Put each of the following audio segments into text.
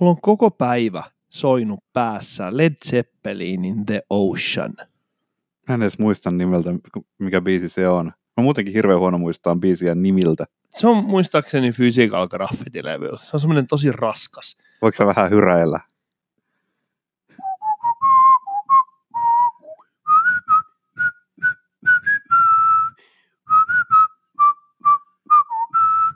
mulla on koko päivä soinut päässä Led Zeppelinin The Ocean. Mä en edes muista nimeltä, mikä biisi se on. Mä muutenkin hirveän huono muistaa biisiä nimiltä. Se on muistaakseni Physical Graffiti-levyllä. Se on semmoinen tosi raskas. Voiko sä vähän hyräillä?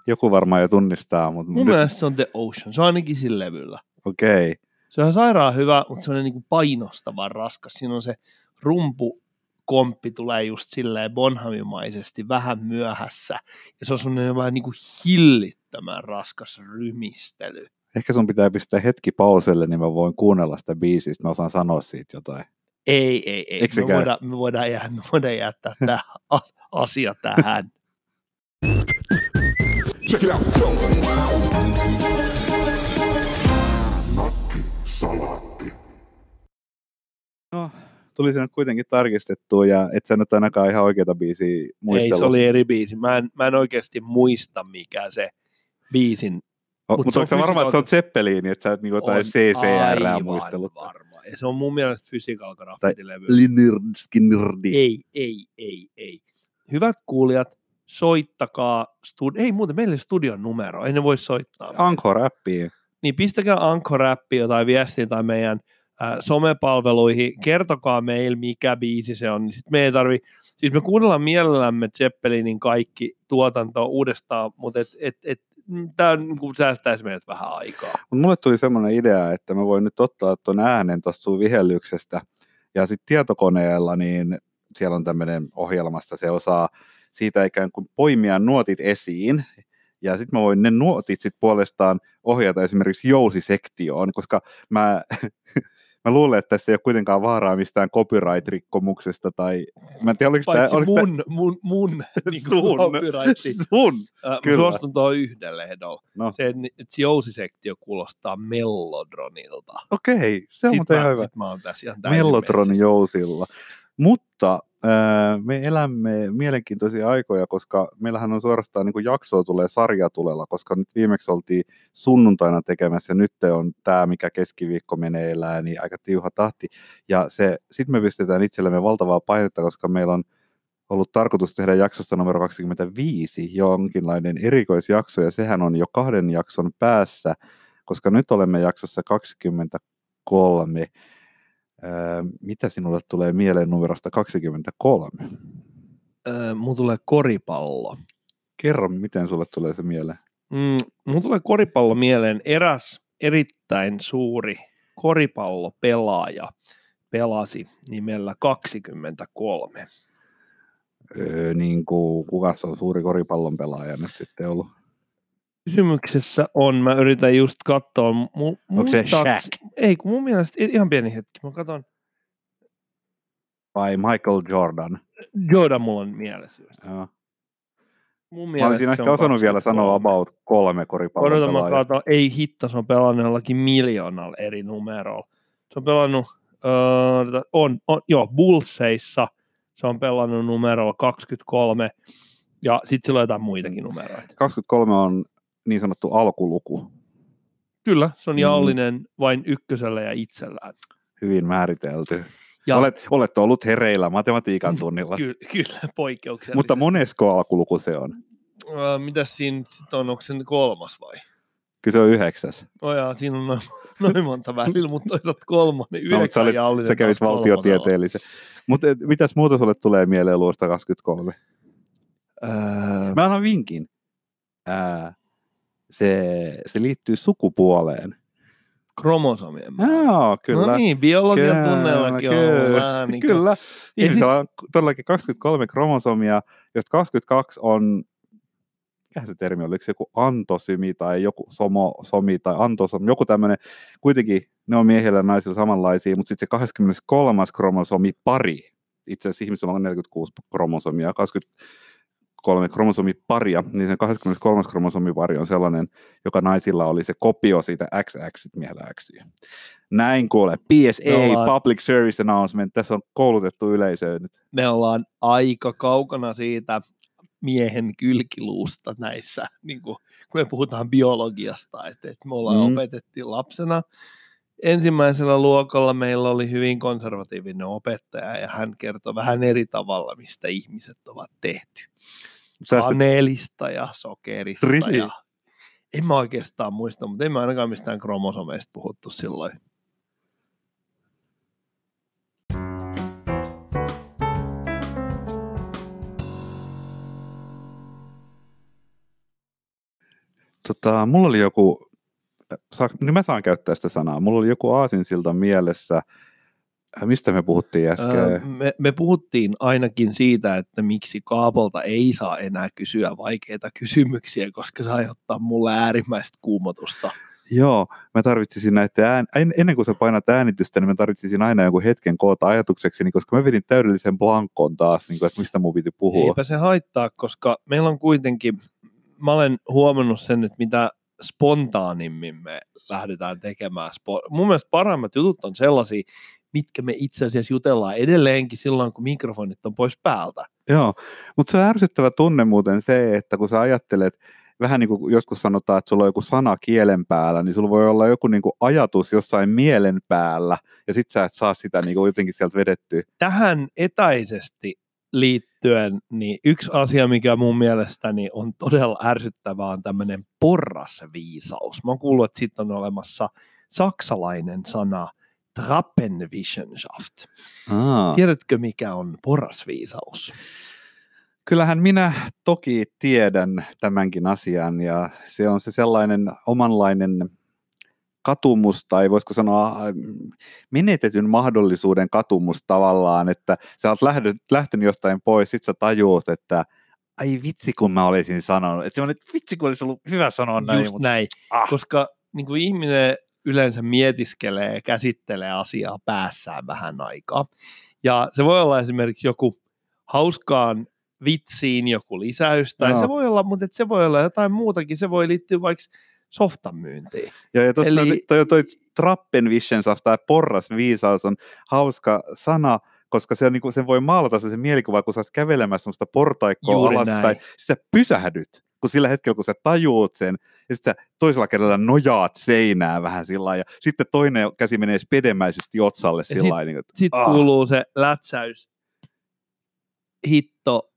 Joku varmaan jo tunnistaa, mutta Mun nyt... mielestä se on The Ocean. Se on ainakin sillä levyllä. Okei. Okay. Se on sairaan hyvä, mutta semmoinen niin painostava raskas. Siinä on se rumpu komppi tulee just silleen bonhamimaisesti vähän myöhässä. Ja se on semmoinen vähän niin kuin hillittömän raskas rymistely. Ehkä sun pitää pistää hetki pauselle, niin mä voin kuunnella sitä biisiä, mä osaan sanoa siitä jotain. Ei, ei, ei. Eikö Me käy? voidaan, me, voidaan jää, me voidaan jättää tämä asia tähän. Check it out. Salaatti. No, tuli se nyt kuitenkin tarkistettua, ja et sä nyt ainakaan ihan oikeita biisiä ei, muistellut. se oli eri biisi. Mä en, mä en oikeasti muista, mikä se biisin O, mut mutta se on onko varma, että se on Zeppelin, että sä et niinku jotain CCR muistellut? varma. Ja se on mun mielestä Physical Graffiti-levy. Ei, ei, ei, ei. Hyvät kuulijat, soittakaa, stud- ei muuten, meillä ei studion numero, ei ne voi soittaa. meille. Anchor-appiin. niin pistäkää Anchor-appia tai viestiä tai meidän äh, somepalveluihin, kertokaa meille, mikä biisi se on, niin sit me ei tarvi, siis me kuunnellaan mielellämme Zeppelinin kaikki tuotanto uudestaan, mutta et, et, et, tämä niin säästäisi meidät vähän aikaa. Mut mulle tuli semmoinen idea, että mä voin nyt ottaa tuon äänen tuosta sun vihellyksestä, ja sitten tietokoneella, niin siellä on tämmöinen ohjelmassa, se osaa siitä ikään kuin poimia nuotit esiin, ja sitten mä voin ne nuotit sitten puolestaan ohjata esimerkiksi jousisektioon, koska mä, mä luulen, että tässä ei ole kuitenkaan vaaraa mistään copyright-rikkomuksesta, tai mä en tiedä, oliko tämä, Paitsi oliko mun, mun, mun niin sun, copyrightti. sun. Äh, mä kyllä. suostun tuohon yhdelle ehdolla. No. Se, että se jousisektio kuulostaa Mellodronilta. Okei, se on muuten mä, hyvä. sit mä oon tässä ihan messissä. jousilla. Mutta me elämme mielenkiintoisia aikoja, koska meillähän on suorastaan niin jaksoa tulee sarjatulella, koska nyt viimeksi oltiin sunnuntaina tekemässä ja nyt on tämä, mikä keskiviikko menee elää, niin aika tiuha tahti. Ja se, sitten me pistetään itsellemme valtavaa painetta, koska meillä on ollut tarkoitus tehdä jaksosta numero 25 jonkinlainen erikoisjakso, ja sehän on jo kahden jakson päässä, koska nyt olemme jaksossa 23. Öö, mitä sinulle tulee mieleen numerosta 23? Öö, mun tulee koripallo. Kerro, miten sulle tulee se mieleen. Mm, mun tulee koripallo mieleen eräs erittäin suuri koripallopelaaja pelasi nimellä 23. Öö, niin kuin, kuka se on suuri koripallon pelaaja nyt sitten ollut? Kysymyksessä on, mä yritän just katsoa. Mu, Onko se Shaq? Ei, kun mun mielestä, ihan pieni hetki, mä katson. Vai Michael Jordan? Jordan mulla on mielessä just. Joo. Mun Mä mielestä olisin se ehkä osannut vielä 23. sanoa about kolme koripallon Odota, mä katon. Ei hitto, se on pelannut jollakin miljoonalla eri numerolla. Se on pelannut, öö, on, on, joo, Bullseissa se on pelannut numerolla 23, ja sitten sillä on jotain muitakin numeroita. 23 on niin sanottu alkuluku. Kyllä, se on Mm. jaollinen vain ykkösellä ja itsellään. Hyvin määritelty. Ja Olet, olet ollut hereillä matematiikan tunnilla. ky- kyllä, poikkeuksellisesti. Mutta monesko alkuluku se on? Öö, mitäs siinä nyt sit on, onko se kolmas vai? Kyllä se on yhdeksäs. No jaa, siinä on noin, noin monta välillä, mutta toisaalta kolmonen, No, yhdeksän mutta sä, olit, jaollinen sä kävit valtiotieteellisen. Mutta mitäs muuta sulle tulee mieleen luosta 23? Öö, Mä annan vinkin. Ää, se, se liittyy sukupuoleen. kromosomien määrä. Joo, kyllä. No niin, biologian Kyllä, tunnellakin on kyllä, vähän niin kuin, Kyllä. sit- Ihmisellä on todellakin 23 kromosomia, josta 22 on, mikä se termi oli, oliko se joku antosymi tai joku somosomi tai antosomi, joku tämmöinen, kuitenkin ne on miehillä ja naisilla samanlaisia, mutta sitten se 23. kromosomi pari, itse asiassa ihmisellä on 46 kromosomia, 23 kromosomiparia, niin se 23. kromosomipari on sellainen, joka naisilla oli se kopio siitä XX, miehellä X. Näin kuule, PSA, ollaan- Public Service Announcement, tässä on koulutettu yleisö nyt. me ollaan aika kaukana siitä miehen kylkiluusta näissä niin kuin kun me puhutaan biologiasta, että, että me ollaan Mm. mm. opetettiin lapsena. Ensimmäisellä luokalla meillä oli hyvin konservatiivinen opettaja ja hän kertoi vähän eri tavalla, mistä ihmiset ovat tehty. Kaneelista ja sokerista. Really? Ja, en mä oikeastaan muista, mutta en mä ainakaan mistään kromosomeista puhuttu silloin. tota, mulla oli joku, saa, niin mä saan käyttää sitä sanaa, mulla oli joku aasinsilta mielessä, mistä me puhuttiin äsken? Öö, me, me puhuttiin ainakin siitä, että miksi Kaapolta ei saa enää kysyä vaikeita kysymyksiä, koska se aiheuttaa mulle äärimmäistä kuumotusta. Joo, mä tarvitsisin näitä ään... en- ennen kuin sä painat äänitystä, niin mä tarvitsisin aina jonkun hetken koota ajatuksekseni, koska mä vedin täydellisen blankon taas, niin kuin, että mistä mun piti puhua. Eipä se haittaa, koska meillä on kuitenkin, mä olen huomannut sen, että mitä spontaanimmin me lähdetään tekemään. Mun mielestä parhaimmat jutut on sellaisia, mitkä me itse asiassa jutellaan edelleenkin silloin, kun mikrofonit on pois päältä. Joo, mutta se on ärsyttävä tunne muuten se, että kun sä ajattelet, vähän niin kuin joskus sanotaan, että sulla on joku sana kielen päällä, niin sulla voi olla joku niin kuin ajatus jossain mielen päällä, ja sit sä et saa sitä niin kuin jotenkin sieltä vedettyä. Tähän etäisesti liittyen, niin yksi asia, mikä mun mielestäni on todella ärsyttävää, on tämmöinen porrasviisaus. Mä oon kuullut, että siitä on olemassa saksalainen sana Trappenwissenschaft. Aa. Tiedätkö, mikä on porrasviisaus? Kyllähän minä toki tiedän tämänkin asian, ja se on se sellainen omanlainen katumus, tai voisiko sanoa äh, menetetyn mahdollisuuden katumus tavallaan, että sä oot lähdet, lähtenyt jostain pois, sit sä tajuut, että ai vitsi kun mä olisin sanonut, että semmoinen, että vitsi kun olisi ollut hyvä sanoa näin, Just mutta näin, ah. koska niin kuin ihminen yleensä mietiskelee ja käsittelee asiaa päässään vähän aikaa. Ja se voi olla esimerkiksi joku hauskaan vitsiin joku lisäys, tai Joo. se voi olla, mutta et se voi olla jotain muutakin, se voi liittyä vaikka softan myyntiin. Ja, ja tuossa Eli- toi, toi Trappenwissenschaft tai porrasviisaus on hauska sana, koska se, on, niin se voi maalata se mielikuva, kun sä oot kävelemässä semmoista portaikkoa Juuri alaspäin, näin. sä pysähdyt, kun sillä hetkellä, kun sä tajuut sen, ja sitten sä toisella kädellä nojaat seinää vähän sillä ja sitten toinen käsi menee spedemäisesti otsalle sillä sit- lailla. Niin, Sitten Ah. kuuluu se lätsäys. Hitto,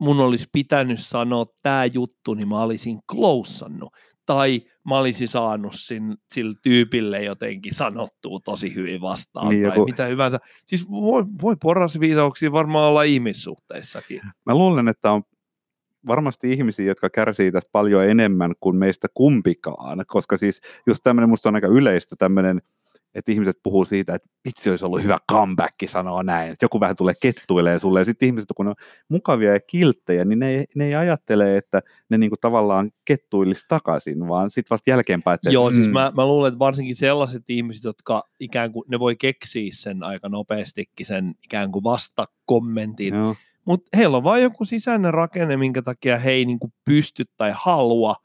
mun olisi pitänyt sanoa tämä juttu, niin mä olisin kloussannut. Tai mä olisin saanut sin, sille tyypille jotenkin sanottua tosi hyvin vastaan. Niin, tai joku- mitä hyvänsä. Siis voi, voi porrasviisauksia varmaan olla ihmissuhteissakin. Mä luulen, että on varmasti ihmisiä, jotka kärsii tästä paljon enemmän kuin meistä kumpikaan, koska siis just tämmöinen, musta on aika yleistä tämmöinen, että ihmiset puhuu siitä, että itse olisi ollut hyvä comeback sanoa näin, että joku vähän tulee kettuilee sulle, ja sitten ihmiset, kun ne on mukavia ja kilttejä, niin ne ei, ne ei ajattele, että ne niinku tavallaan kettuilisi takaisin, vaan sitten vasta jälkeenpäin, että Joo, siis mm, mä, mä luulen, että varsinkin sellaiset ihmiset, jotka ikään kuin, ne voi keksiä sen aika nopeastikin, sen ikään kuin vastakommentin, joo, mutta heillä on vain joku sisäinen rakenne, minkä takia he ei niin kuin pysty tai halua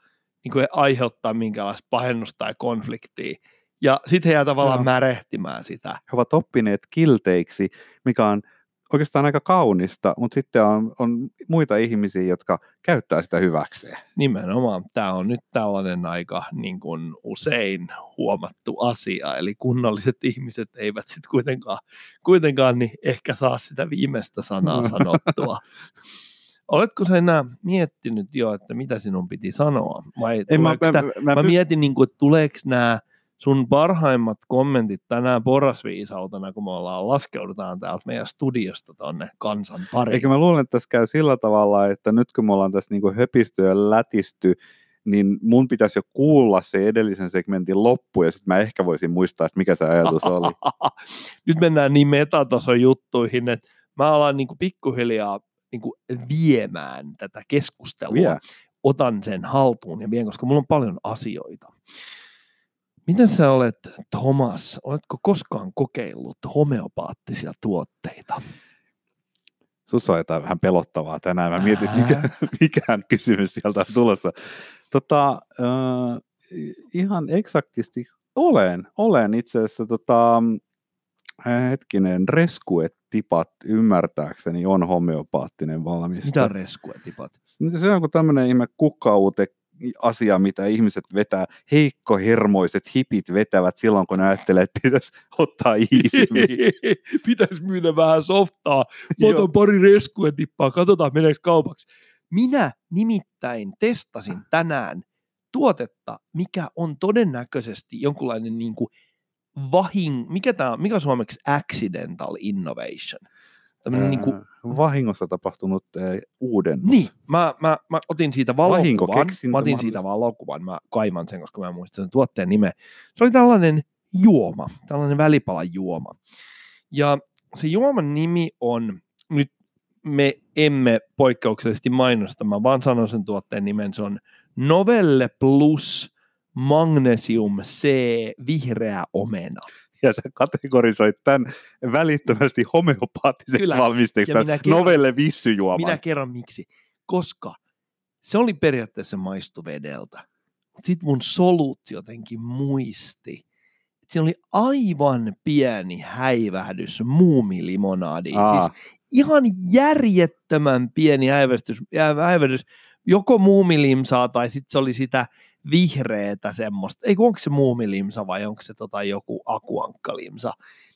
niin kuin aiheuttaa minkälaista pahennusta tai konfliktia. Ja sitten he jää tavallaan Joo. märehtimään sitä. he ovat oppineet kilteiksi, mikä on oikeastaan aika kaunista, mutta sitten on, on muita ihmisiä, jotka käyttää sitä hyväkseen. Nimenomaan tämä on nyt tällainen aika niin kuin usein huomattu asia, eli kunnolliset ihmiset eivät sitten kuitenkaan, kuitenkaan niin ehkä saa sitä viimeistä sanaa sanottua. Oletko sä enää miettinyt jo, että mitä sinun piti sanoa? Vai En mä, mä, sitä- mä, Mä pyst- mietin, niin kuin, että tuleeko nämä sun parhaimmat kommentit tänään porrasviisautena, kun me ollaan laskeudutaan täältä meidän studiosta tonne kansan pariin. Eikö mä luulen, että tässä käy sillä tavalla, että nyt kun me ollaan tässä niinku höpisty ja lätisty, niin mun pitäisi jo kuulla se edellisen segmentin loppu, ja sitten mä ehkä voisin muistaa, että mikä se ajatus oli. Nyt mennään niin metatason juttuihin, että mä alan niin kuin pikkuhiljaa niin kuin viemään tätä keskustelua. Vie. Otan sen haltuun ja vien, koska mulla on paljon asioita. Miten sä olet, Thomas, oletko koskaan kokeillut homeopaattisia tuotteita? Sussa on jotain vähän pelottavaa tänään. Mä mietin, mikä, mikään kysymys sieltä on tulossa. Tota, äh, ihan eksaktisti olen. Olen itse asiassa tota, hetkinen, reskuetipat ymmärtääkseni on homeopaattinen valmiste. Mitä reskua tipat? Se on kuin tämmöinen ihme kukkaute asia, mitä ihmiset vetää, heikkohermoiset hipit vetävät silloin, kun ajattelee, että pitäisi ottaa easy. Pitäisi myydä vähän softaa. Mä otan pari reskua ja tippaa, katsotaan meneekö kaupaksi. Minä nimittäin testasin tänään tuotetta, mikä on todennäköisesti jonkunlainen niin kuin vahing, mikä, tämä, mikä on suomeksi accidental innovation. Tämmöinen niin kuin, Vahingossa tapahtunut äh, uudennus. niin, mä, mä, mä otin siitä valokuvan, mä otin siitä valokuvan, mä kaiman sen, koska mä en muista sen tuotteen nimeä. Se oli tällainen juoma, tällainen välipalan juoma. Ja se juoman nimi on, nyt me emme poikkeuksellisesti mainosta, mä vaan sanon sen tuotteen nimen, se on Novelle Plus Magnesium C Vihreä omena. Ja sä kategorisoit tämän välittömästi homeopaattiseksi Kyllä. valmisteeksi, novelle vissyjuoman. Minä kerron miksi. Koska se oli periaatteessa maistu vedeltä. Sitten mun solut jotenkin muisti. Siinä oli aivan pieni häivähdys muumilimonaadiin. Aa. Siis ihan järjettömän pieni häivähdys, häivähdys joko muumilimsaa tai sitten se oli sitä vihreätä semmoista. Ei kun onko se muumilimsa vai onko se tota joku akuankkalimsa.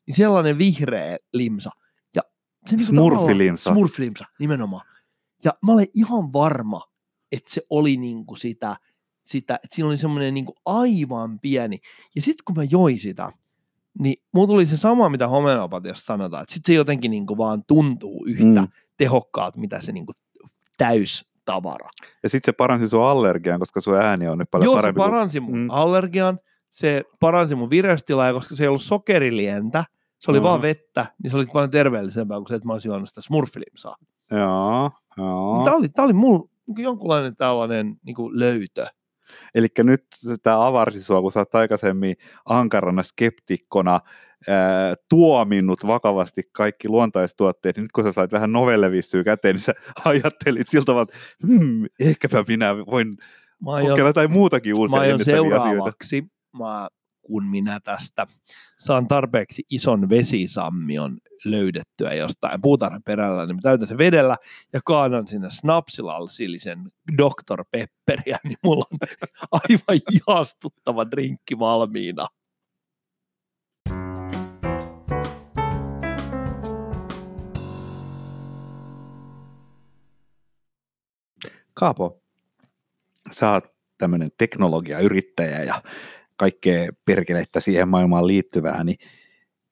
Niin sellainen vihreä limsa. Ja se niinku Smurfilimsa. Smurflimsa, nimenomaan. Ja mä olen ihan varma, että se oli niinku sitä, sitä että siinä oli semmoinen niinku aivan pieni. Ja sitten kun mä join sitä, niin mulla tuli se sama, mitä homeopatiassa sanotaan, että sitten se jotenkin niinku vaan tuntuu yhtä Mm. mm. tehokkaat, mitä se niinku täys tavara. Ja sitten se paransi sun allergian, koska sun ääni on nyt paljon Joo, se parempi. kuin- paransi mun Mm. allergian, se paransi mun vireystilaa, ja koska se ei ollut sokerilientä, se oli mm. vaan vettä, niin se oli paljon terveellisempää kuin se, että mä olisin juonut sitä smurfilimsaa. Joo, joo. Tämä oli, tää oli mulla niin jonkunlainen tällainen niin kuin löytö. Eli nyt tämä avarsi sua, kun sä oot aikaisemmin ankarana skeptikkona ää, tuominnut vakavasti kaikki luontaistuotteet, niin nyt kun sä sait vähän novellevissyä käteen, niin sä ajattelit siltä tavalla, että hmm, ehkäpä minä voin Mä aion, kokeilla jotain muutakin mä uusia aion jännittäviä asioita. seuraavaksi, mä, kun minä tästä saan tarpeeksi ison vesisammion löydettyä jostain puutarhan perällä, niin mä täytän sen vedellä ja kaadan sinne snapsilalsillisen Dr. Pepperiä, niin mulla on aivan ihastuttava drinkki valmiina. Kaapo, sä oot tämmöinen teknologiayrittäjä ja kaikkea perkelettä siihen maailmaan liittyvää, niin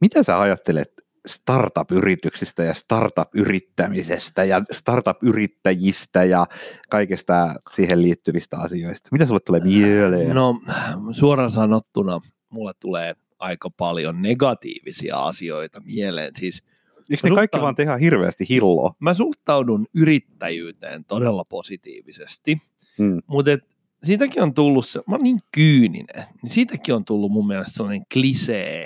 mitä sä ajattelet startup-yrityksistä ja startup-yrittämisestä ja startup-yrittäjistä ja kaikesta siihen liittyvistä asioista? Mitä sulle tulee mieleen? No suoraan sanottuna mulle tulee aika paljon negatiivisia asioita mieleen. Siis Eikö ne kaikki vaan tehdä hirveästi hilloa? mä suhtaudun yrittäjyyteen todella positiivisesti, Mm. mutta siitäkin on tullut se, mä oon niin kyyninen, niin siitäkin on tullut mun mielestä sellainen klisee,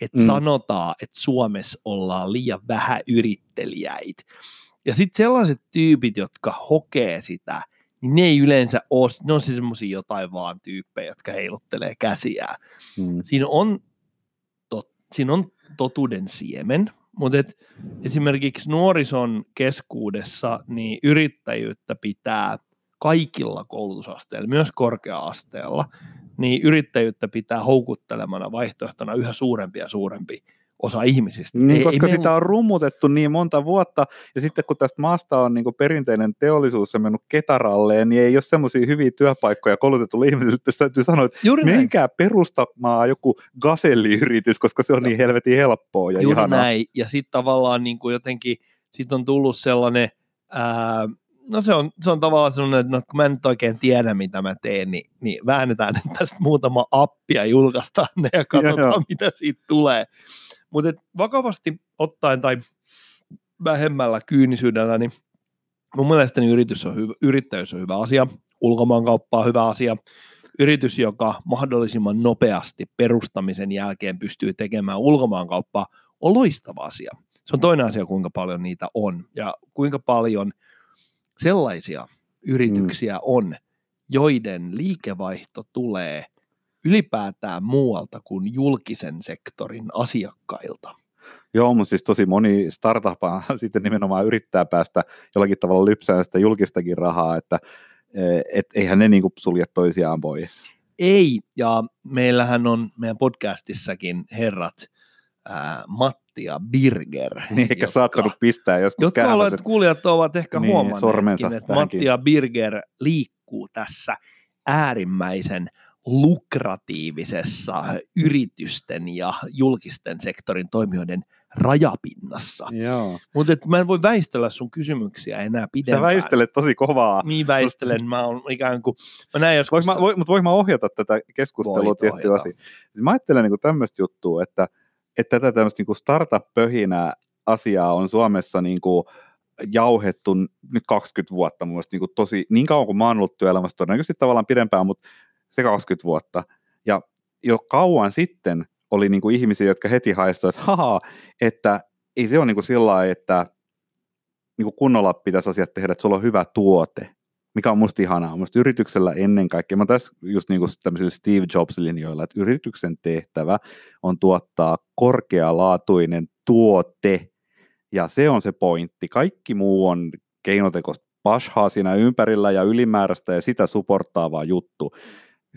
että Mm. mm. sanotaan, että Suomessa ollaan liian vähän yrittelijäitä. Ja sitten sellaiset tyypit, jotka hokee sitä, niin ne ei yleensä ole, ne on siis semmoisia jotain vaan tyyppejä, jotka heiluttelee käsiään Mm. siinä on, tot, siinä on totuuden siemen, mutta esimerkiksi nuorison keskuudessa niin yrittäjyyttä pitää kaikilla koulutusasteilla, myös korkea-asteella, niin yrittäjyyttä pitää houkuttelemana vaihtoehtona yhä suurempi ja suurempi osa ihmisistä. Niin, koska meillä- sitä on rummutettu niin monta vuotta, ja sitten kun tästä maasta on niin perinteinen teollisuus ja mennyt ketaralleen, niin ei ole semmoisia hyviä työpaikkoja koulutetulle ihmisille, että täytyy sanoa, että Juuri näin. menkää perustamaan joku gaselliyritys, koska se on niin helvetin helppoa ja Juuri ihanaa. näin. Ja sitten tavallaan niin kuin jotenkin, sit on tullut sellainen, ää, no se on, se on tavallaan sellainen, että no, kun mä en nyt oikein tiedä, mitä mä teen, niin, niin väännetään tästä muutama appi ja julkaistaan ne ja katsotaan, joo. mitä siitä tulee. Mutta vakavasti ottaen tai vähemmällä kyynisyydellä, niin mun mielestäni yritys on hyvä, yrittäjyys on hyvä asia, ulkomaankauppa on hyvä asia, yritys, joka mahdollisimman nopeasti perustamisen jälkeen pystyy tekemään ulkomaankauppaa, on loistava asia. Se on toinen asia, kuinka paljon niitä on ja kuinka paljon sellaisia yrityksiä mm. on, joiden liikevaihto tulee ylipäätään muualta kuin julkisen sektorin asiakkailta. Joo, mutta siis tosi moni startup sitten nimenomaan yrittää päästä jollakin tavalla lypsään sitä julkistakin rahaa, että että eihän ne niin sulje toisiaan pois. Ei, ja meillähän on meidän podcastissakin herrat ää, Matti ja Birger. Niin eikä saattanut pistää joskus jotka olet, kuulijat ovat ehkä Niin, huomanneetkin, että. Matti ja Birger liikkuu tässä äärimmäisen lukratiivisessa yritysten ja julkisten sektorin toimijoiden rajapinnassa. Mutta mä en voi väistellä sun kysymyksiä enää Sä pidempään. väistelet tosi kovaa. Niin väistelen, mä oon ikään kuin, mä näin joskus, Voinko mä, voi, mutta voinko mä ohjata tätä keskustelua tiettyä asiaa? Siis mä ajattelen niin tämmöistä juttua, että, että tätä tämmöistä niin startup-pöhinää asiaa on Suomessa niin kuin jauhettu nyt 20 vuotta mun mielestä niin kuin tosi, niin kauan kuin mä oon ollut työelämässä todennäköisesti tavallaan pidempään, mutta se 20 vuotta. Ja jo kauan sitten oli niin kuin ihmisiä, jotka heti haistoivat, että haha, että ei se ole niin kuin sillä lailla, että niin kuin kunnolla pitäisi asiat tehdä, että sulla on hyvä tuote, mikä on musta ihanaa. Musta yrityksellä ennen kaikkea, mä tässä just niin kuin tämmöisillä Steve Jobs-linjoilla, että yrityksen tehtävä on tuottaa korkealaatuinen tuote, ja se on se pointti. Kaikki muu on keinotekoista pashaa siinä ympärillä ja ylimääräistä ja sitä supportaavaa juttu.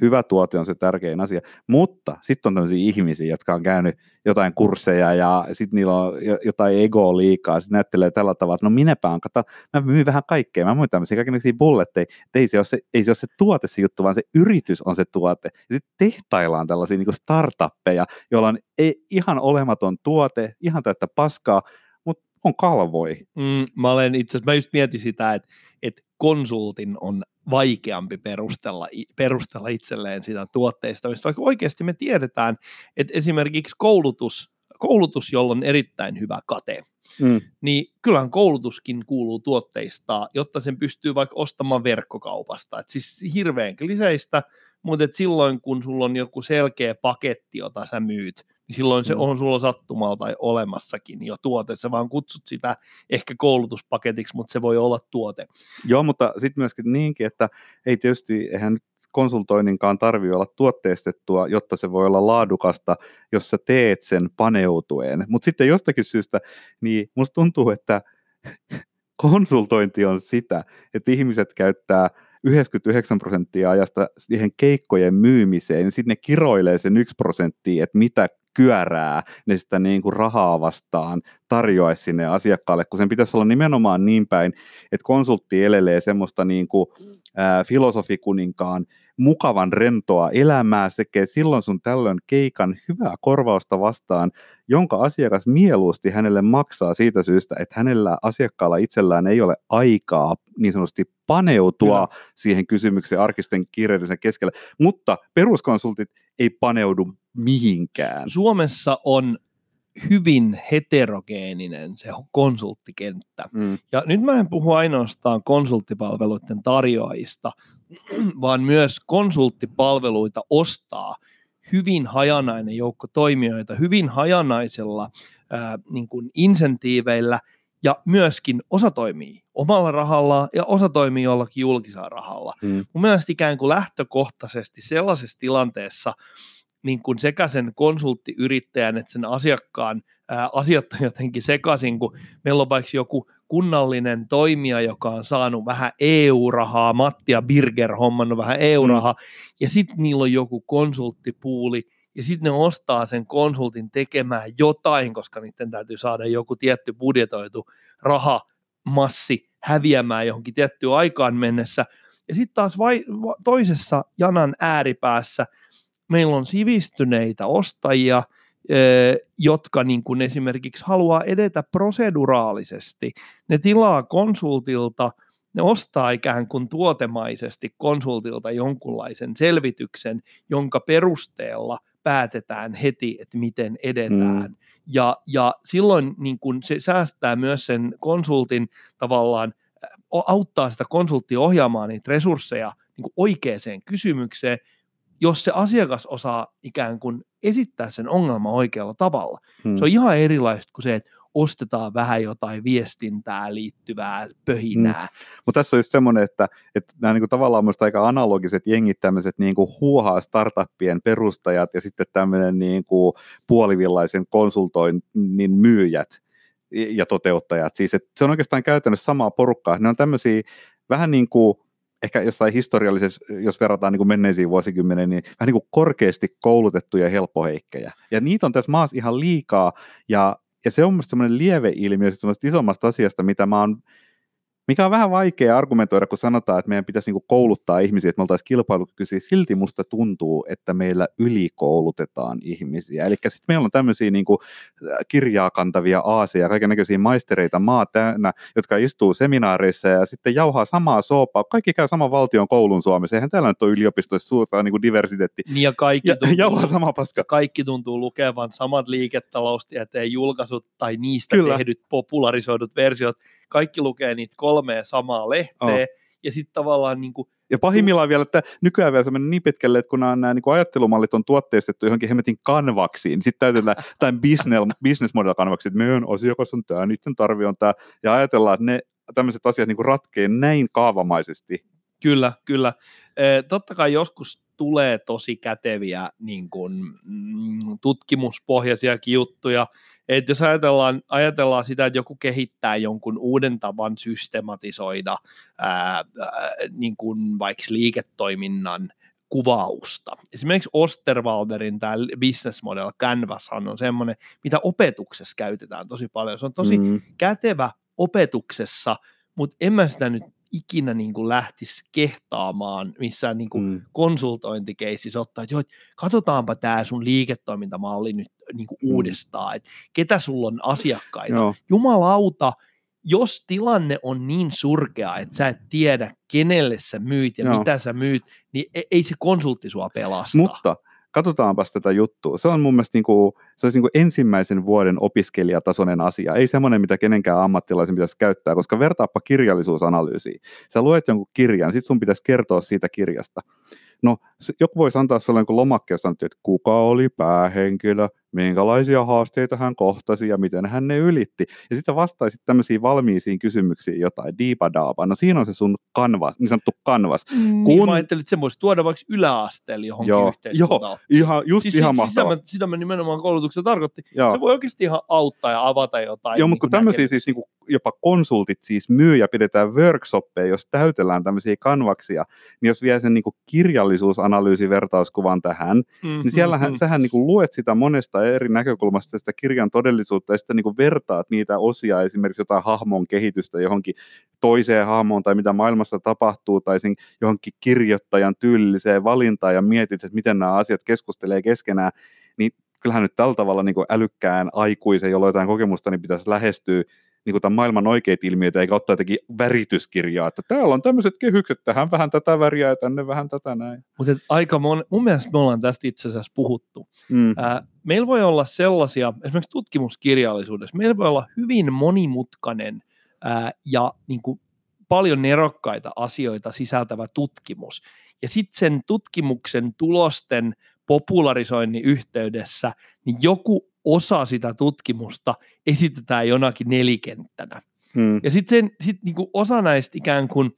Hyvä tuote on se tärkein asia, mutta sitten on tämmöisiä ihmisiä, jotka on käynyt jotain kursseja ja sitten niillä on jo- jotain egoa liikaa, sitten näyttelee tällä tavalla, että no minäpä on, kato, mä myyn vähän kaikkea, mä myyn tämmöisiä kaikenlaisia bulletteja, ei se, ole se, ei se ole se tuote se juttu, vaan se yritys on se tuote. Sitten tehtaillaan tällaisia niin startuppeja, joilla on ei, ihan olematon tuote, ihan täyttä paskaa, mutta on kalvoi. Mm, mä olen itse asiassa, mä just mietin sitä, että, että konsultin on vaikeampi perustella, perustella itselleen sitä tuotteistamista, vaikka oikeasti me tiedetään, että esimerkiksi koulutus, koulutus, jolla on erittäin hyvä kate, Mm. niin kyllähän koulutuskin kuuluu tuotteistaa, jotta sen pystyy vaikka ostamaan verkkokaupasta. Et siis hirveän kliseistä, mutta et silloin kun sulla on joku selkeä paketti, jota sä myyt, silloin se Mm. on sulla sattumalla tai olemassakin jo tuote. Sä vaan kutsut sitä ehkä koulutuspaketiksi, mutta se voi olla tuote. Joo, mutta sitten myöskin niinkin, että ei tietysti, eihän nyt konsultoinninkaan tarvitse olla tuotteistettua, jotta se voi olla laadukasta, jos sä teet sen paneutuen. Mutta sitten jostakin syystä, niin musta tuntuu, että konsultointi on sitä, että ihmiset käyttää 99 prosenttia ajasta siihen keikkojen myymiseen, niin sitten ne kiroilee sen 1 prosenttia, että mitä kyörää ne sitä niin kuin rahaa vastaan tarjoaisi sinne asiakkaalle, kun sen pitäisi olla nimenomaan niin päin, että konsultti elelee semmoista niin kuin, ää, filosofikuninkaan mukavan rentoa elämää, se tekee silloin sun tällöin keikan hyvää korvausta vastaan, jonka asiakas mieluusti hänelle maksaa siitä syystä, että hänellä asiakkaalla itsellään ei ole aikaa niin sanotusti paneutua Kyllä. siihen kysymykseen arkisten kiireellisen keskellä, mutta peruskonsultit ei paneudu mihinkään. Suomessa on hyvin heterogeeninen se konsulttikenttä. Mm. Ja nyt mä en puhu ainoastaan konsulttipalveluiden tarjoajista, vaan myös konsulttipalveluita ostaa hyvin hajanainen joukko toimijoita, hyvin hajanaisella ää, niin kuin insentiiveillä, ja myöskin osa toimii omalla rahalla ja osa toimii jollakin julkisella rahalla. Mm. Mun mielestä ikään kuin lähtökohtaisesti sellaisessa tilanteessa, niin kuin sekä sen konsulttiyrittäjän että sen asiakkaan ää, asiat on jotenkin sekaisin, kun meillä on vaikka joku kunnallinen toimija, joka on saanut vähän EU-rahaa, Matti ja Birger hommannut vähän EU-rahaa, mm. ja sitten niillä on joku konsulttipuuli, ja sitten ne ostaa sen konsultin tekemään jotain, koska niiden täytyy saada joku tietty budjetoitu rahamassi häviämään johonkin tiettyyn aikaan mennessä. Ja sitten taas vai, va, toisessa janan ääripäässä meillä on sivistyneitä ostajia, ö, jotka niin kuin esimerkiksi haluaa edetä proseduraalisesti. Ne tilaa konsultilta, ne ostaa ikään kuin tuotemaisesti konsultilta jonkunlaisen selvityksen, jonka perusteella päätetään heti, että miten edetään. Mm. Ja, ja silloin niin kun se säästää myös sen konsultin tavallaan, auttaa sitä konsulttia ohjaamaan niitä resursseja niin kuin oikeaan kysymykseen, jos se asiakas osaa ikään kuin esittää sen ongelman oikealla tavalla. Hmm. Se on ihan erilaista kuin se, että ostetaan vähän jotain viestintää liittyvää pöhinää. Hmm. Mutta tässä on just semmoinen, että, että nämä niin kuin tavallaan minusta aika analogiset jengit, tämmöiset niin kuin huuhaa startuppien perustajat ja sitten tämmöinen niin kuin puolivillaisen konsultoinnin myyjät ja toteuttajat. Siis, että se on oikeastaan käytännössä samaa porukkaa. Ne on tämmöisiä vähän niin kuin ehkä jossain historiallisessa, jos verrataan niin kuin menneisiin vuosikymmeniin, niin vähän niin kuin korkeasti koulutettuja helppoheikkejä. Ja niitä on tässä maassa ihan liikaa, ja, ja se on mielestäni semmoinen lieveilmiö semmoista isommasta asiasta, mitä mä oon mikä on vähän vaikea argumentoida, kun sanotaan, että meidän pitäisi niinku kouluttaa ihmisiä, että me oltaisiin kilpailukykyisiä. Silti musta tuntuu, että meillä ylikoulutetaan ihmisiä. Eli sitten meillä on tämmöisiä niinku kirjaa kantavia aasia, kaiken näköisiä maistereita maa täynnä, jotka istuu seminaareissa ja sitten jauhaa samaa soopaa. Kaikki käy saman valtion koulun Suomessa. Eihän täällä nyt ole yliopistoissa suurta niinku diversiteetti. Niin ja kaikki, Ja, tuntuu, jauhaa sama paska. kaikki tuntuu lukevan samat liiketaloustieteen julkaisut tai niistä Kyllä. Kyllä. tehdyt popularisoidut versiot. Kaikki lukee niitä kolmea samaa lehteä. Oh. Ja sitten tavallaan niin kuin, Ja pahimmillaan vielä, että nykyään vielä se menee niin pitkälle, että kun nämä, nämä niin ajattelumallit on tuotteistettu johonkin hemmetin kanvaksiin, niin sitten täytetään tämän business, business model kanvaksi, että meidän asiakas on tämä, niiden tarve on tämä, ja ajatellaan, että ne tämmöiset asiat niin ratkee näin kaavamaisesti. Kyllä, kyllä. Totta kai joskus tulee tosi käteviä niin kuin, mm, tutkimuspohjaisiakin juttuja. Et jos ajatellaan, ajatellaan sitä, että joku kehittää jonkun uuden tavan systematisoida ää, ää, niin kuin vaikka liiketoiminnan kuvausta. Esimerkiksi Osterwalderin tämä business model Canvas on semmoinen, mitä opetuksessa käytetään tosi paljon. Se on tosi Mm. kätevä opetuksessa, mutta en mä sitä nyt ikinä niin kuin lähtisi kehtaamaan missään niin kuin Mm. konsultointikeississä ottaa, että joo, katsotaanpa tämä sun liiketoimintamalli nyt niin kuin Mm. uudestaan, että ketä sulla on asiakkaita. Joo. Jumalauta, jos tilanne on niin surkea, että sä et tiedä, kenelle sä myyt ja Joo. mitä sä myyt, niin e- ei se konsultti sua pelasta. Mutta katsotaanpas tätä juttua. Se on mun mielestä niin kuin, se olisi niin kuin ensimmäisen vuoden opiskelijatasoinen asia. Ei semmoinen, mitä kenenkään ammattilaisen pitäisi käyttää, koska vertaappa kirjallisuusanalyysiin. Sä luet jonkun kirjan, sit sun pitäisi kertoa siitä kirjasta. No, joku voisi antaa jonkun lomakkeen ja sanoa, että kuka oli päähenkilö, minkälaisia haasteita hän kohtasi ja miten hän ne ylitti. Ja sitten vastaisit tämmöisiin valmiisiin kysymyksiin jotain, diipadaapa. No siinä on se sun kanvas, niin sanottu kanvas. niin kun- mä ajattelin, että se voisi tuoda vaikka yläasteelle johonkin Joo, yhteiskuntaan. Ihan, just Siis ihan sitä, mahtavaa. mä, sitä mä nimenomaan koulutuksessa tarkoitin. Joo. Se voi oikeasti ihan auttaa ja avata jotain. Joo, niin mutta kuin tämmöisiä siis näkemyksiä. niinku, jopa konsultit siis myy ja pidetään workshoppeja, jos täytellään tämmöisiä kanvaksia, niin jos vie sen niinku kirjallisuusanalyysin vertauskuvan tähän, Mm, niin siellähän mm, sähän niinku luet sitä monesta eri näkökulmasta sitä kirjan todellisuutta ja sitten niinku vertaat niitä osia, esimerkiksi jotain hahmon kehitystä johonkin toiseen hahmoon tai mitä maailmassa tapahtuu tai sen johonkin kirjoittajan tyylilliseen valintaan ja mietit, että miten nämä asiat keskustelee keskenään, niin kyllähän nyt tällä tavalla niin älykkään aikuisen, jolla jotain kokemusta, niin pitäisi lähestyä niin kuin tämän maailman oikeita ilmiöitä, eikä ottaa jotenkin värityskirjaa, että täällä on tämmöiset kehykset, tähän vähän tätä väriä ja tänne vähän tätä näin. Mutta aika mon, mun mielestä me ollaan tästä itse asiassa puhuttu. Mm. Ää, meillä voi olla sellaisia, esimerkiksi tutkimuskirjallisuudessa, meillä voi olla hyvin monimutkainen ää, ja niin kuin, paljon nerokkaita asioita sisältävä tutkimus. Ja sitten sen tutkimuksen tulosten popularisoinnin yhteydessä, niin joku osa sitä tutkimusta esitetään jonakin nelikenttänä. Mm. Ja sitten sit niinku osa näistä ikään kuin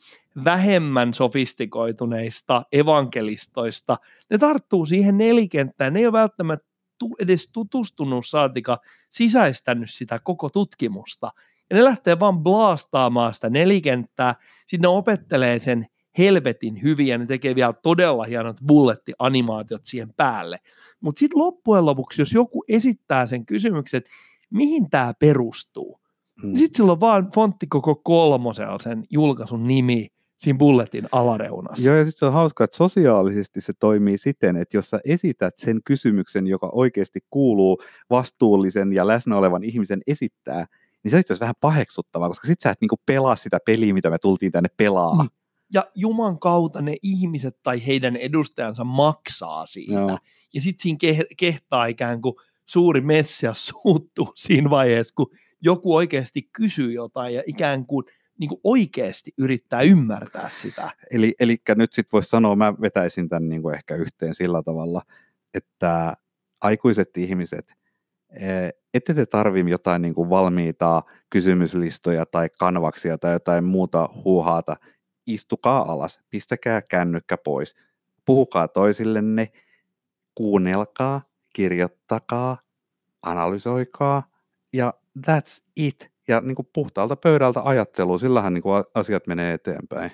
vähemmän sofistikoituneista evankelistoista, ne tarttuu siihen nelikenttään. Ne ei ole välttämättä tu- edes tutustunut saatika sisäistänyt sitä koko tutkimusta. Ja ne lähtee vaan blastaamaan sitä nelikenttää, sitten ne opettelee sen helvetin hyvin ja ne tekee vielä todella hienot bulletti-animaatiot siihen päälle. Mutta sitten loppujen lopuksi, jos joku esittää sen kysymyksen, että mihin tämä perustuu, Mm. sitten sillä on vaan fontti koko kolmosella sen julkaisun nimi siinä bulletin alareunassa. Joo, ja sitten se on hauska, että sosiaalisesti se toimii siten, että jos sä esität sen kysymyksen, joka oikeasti kuuluu vastuullisen ja läsnä olevan ihmisen esittää, niin se on itse asiassa vähän paheksuttavaa, koska sit sä et niinku pelaa sitä peliä, mitä me tultiin tänne pelaa. Niin. Ja Juman kautta ne ihmiset tai heidän edustajansa maksaa siitä. Joo. Ja sitten siinä ke- kehtaa ikään kuin suuri messias suuttuu siinä vaiheessa, kun joku oikeasti kysyy jotain ja ikään kuin, niin kuin oikeasti yrittää ymmärtää sitä. Eli, eli nyt sitten voisi sanoa, mä vetäisin tämän niinku ehkä yhteen sillä tavalla, että aikuiset ihmiset, eh, ette te tarvi jotain niinku valmiita kysymyslistoja tai kanvaksia tai jotain muuta huuhaata. Istukaa alas, pistäkää kännykkä pois, puhukaa toisillenne, kuunnelkaa, kirjoittakaa, analysoikaa ja that's it ja niin kuin puhtaalta pöydältä ajattelua, sillähän niin kuin asiat menee eteenpäin.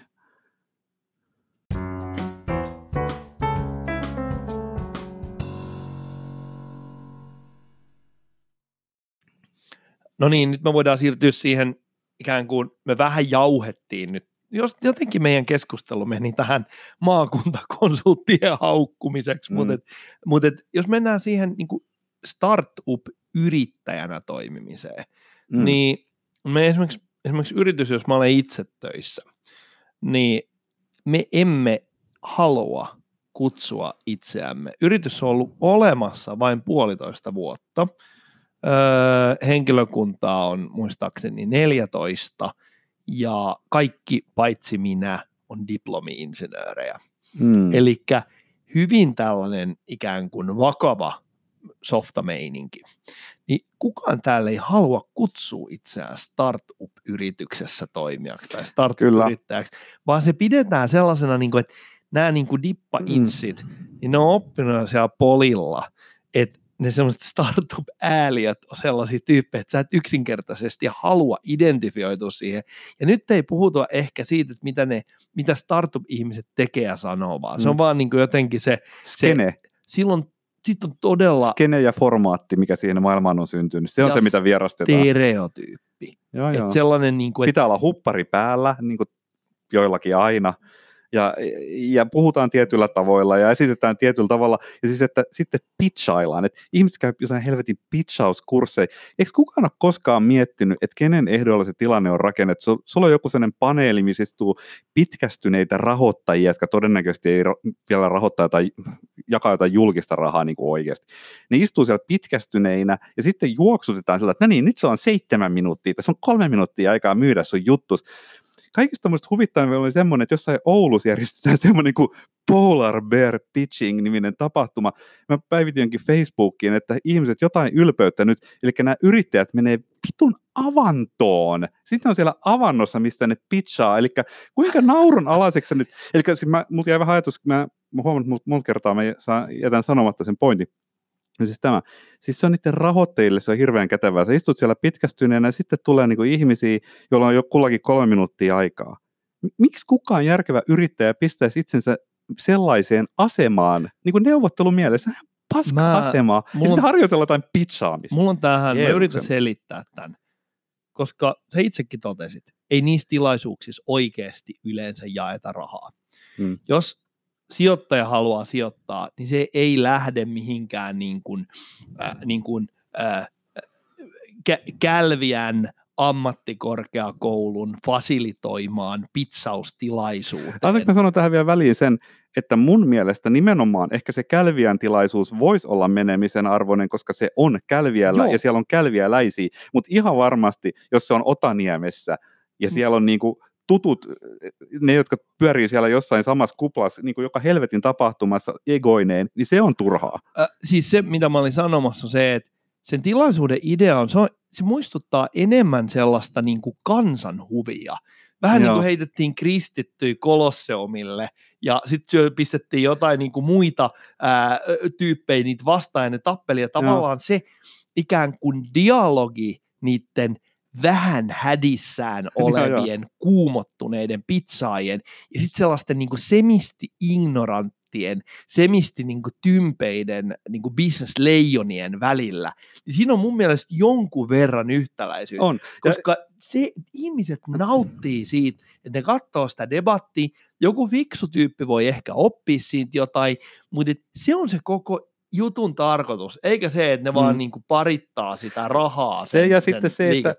No niin, nyt me voidaan siirtyä siihen ikään kuin me vähän jauhettiin nyt jos jotenkin meidän keskustelu meni tähän maakuntakonsulttien haukkumiseksi, mm. mutta, et, mutta et, jos mennään siihen niin startup-yrittäjänä toimimiseen, mm. niin me esimerkiksi, esimerkiksi yritys, jos mä olen itse töissä, niin me emme halua kutsua itseämme. Yritys on ollut olemassa vain puolitoista vuotta. Öö, henkilökuntaa on muistaakseni 14 ja kaikki paitsi minä on diplomi-insinöörejä. Mm. Eli hyvin tällainen ikään kuin vakava softameininki. Niin kukaan täällä ei halua kutsua itseään startup-yrityksessä toimijaksi tai startup-yrittäjäksi, vaan se pidetään sellaisena, niin kuin, että nämä niin kuin dippa-insit, mm. niin ne on oppinut siellä polilla, että ne semmoiset startup-ääliöt on sellaisia tyyppejä, että sä et yksinkertaisesti halua identifioitua siihen. Ja nyt ei puhuta ehkä siitä, että mitä, ne, mitä startup-ihmiset tekee ja sanoo, vaan mm. se on mm. vaan niin kuin jotenkin se, Skene. se silloin sit on todella... Skene ja formaatti, mikä siihen maailmaan on syntynyt, se on se, mitä vierastetaan. Stereotyyppi. Joo, joo. sellainen, niin kuin, Pitää että... olla huppari päällä, niin kuin joillakin aina ja, ja puhutaan tietyllä tavoilla ja esitetään tietyllä tavalla, ja siis että sitten pitchaillaan, että ihmiset käy jossain helvetin pitchauskursseja. Eikö kukaan ole koskaan miettinyt, että kenen ehdoilla se tilanne on rakennettu? Sulla on joku sellainen paneeli, missä istuu pitkästyneitä rahoittajia, jotka todennäköisesti ei vielä rahoittaa tai jakaa jotain julkista rahaa niin kuin oikeasti. Ne istuu siellä pitkästyneinä ja sitten juoksutetaan sillä, että no niin, nyt se on seitsemän minuuttia, tässä on kolme minuuttia aikaa myydä sun juttus kaikista musta huvittavaa oli semmoinen, että jossain Oulussa järjestetään semmoinen kuin Polar Bear Pitching-niminen tapahtuma. Mä päivitin jonkin Facebookiin, että ihmiset jotain ylpeyttä nyt, eli nämä yrittäjät menee vitun avantoon. Sitten on siellä avannossa, mistä ne pitchaa, eli kuinka naurun alaiseksi nyt, eli siis mä, multa jäi vähän ajatus, mä, mä huomannut, että monta kertaa mä jätän sanomatta sen pointin, No siis tämä, siis se on niiden rahoittajille, se on hirveän kätevää. Sä istut siellä pitkästyneenä ja sitten tulee niin kuin ihmisiä, joilla on jo kullakin kolme minuuttia aikaa. Miksi kukaan järkevä yrittäjä pistäisi itsensä sellaiseen asemaan, niin kuin neuvottelumielessä, paska-asemaa, ja sitten harjoitella jotain pitchaamista. Mulla on tähän, mä yritän selittää tämän, koska sä itsekin totesit, ei niissä tilaisuuksissa oikeasti yleensä jaeta rahaa. Hmm. Jos sijoittaja haluaa sijoittaa, niin se ei lähde mihinkään niin kuin, äh, niin kuin, äh, kä- Kälviän ammattikorkeakoulun fasilitoimaan pizzaustilaisuuteen. Mä sanon tähän vielä väliin sen, että mun mielestä nimenomaan ehkä se kälviän tilaisuus voisi olla menemisen arvoinen, koska se on kälviällä Joo. ja siellä on kälviäläisiä, mutta ihan varmasti, jos se on Otaniemessä ja mm. siellä on niinku tutut, ne jotka pyörii siellä jossain samassa kuplassa, niin kuin joka helvetin tapahtumassa egoineen, niin se on turhaa. Äh, siis se, mitä mä olin sanomassa, on se, että sen tilaisuuden idea on, se, on, se muistuttaa enemmän sellaista niin kuin kansanhuvia. Vähän Joo. niin kuin heitettiin kristittyjä kolosseumille ja sitten pistettiin jotain niin kuin muita ää, tyyppejä niitä vastaan ja ne tappeli. Ja tavallaan Joo. se ikään kuin dialogi niiden vähän hädissään olevien, kuumottuneiden pizzaajien ja sitten sellaisten niin kuin semisti ignoranttien, semisti niin tympeiden niin bisnesleijonien välillä. Ja siinä on mun mielestä jonkun verran yhtäläisyyttä, on. koska ja... se, ihmiset nauttii siitä, että ne katsoo sitä debattia, joku fiksu tyyppi voi ehkä oppia siitä jotain, mutta se on se koko jutun tarkoitus, eikä se, että ne mm. vaan niin kuin parittaa sitä rahaa sen, se, ja sen sitten se, että,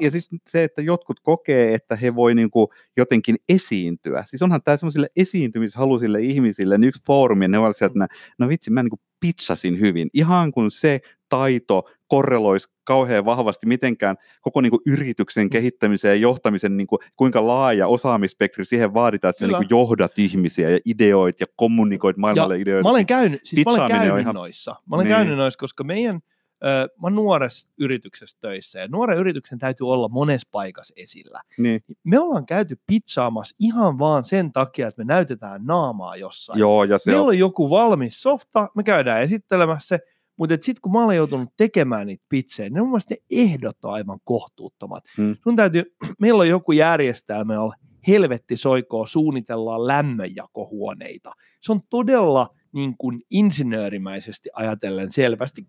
Ja sitten se, että jotkut kokee, että he voi niin kuin jotenkin esiintyä. Siis onhan tämä semmoisille esiintymishalusille ihmisille, niin yksi foorumi, ne ovat sieltä, että no vitsi, mä niin kuin pitchasin hyvin. Ihan kun se taito korreloisi kauhean vahvasti mitenkään koko niin kuin yrityksen mm. kehittämisen ja johtamisen, niin kuin, kuinka laaja osaamispektri siihen vaaditaan, että sä niin johdat ihmisiä ja ideoit ja kommunikoit maailmalle ja ideoita. Mä olen käynyt, siis mä olen käynyt ihan... noissa. Mä olen niin. käynyt noissa, koska meidän mä oon nuoressa yrityksessä töissä ja nuoren yrityksen täytyy olla monessa paikassa esillä. Niin. Me ollaan käyty pizzaamassa ihan vaan sen takia, että me näytetään naamaa jossain. Joo, ja se Meillä on... on joku valmis softa, me käydään esittelemässä se, mutta sitten kun mä olen joutunut tekemään niitä pizzejä, niin mun mielestä ne ehdot on aivan kohtuuttomat. Hmm. Sun täytyy, meillä on joku järjestelmä, jolla helvetti soikoo, suunnitellaan lämmönjakohuoneita. Se on todella niin kuin insinöörimäisesti ajatellen selvästi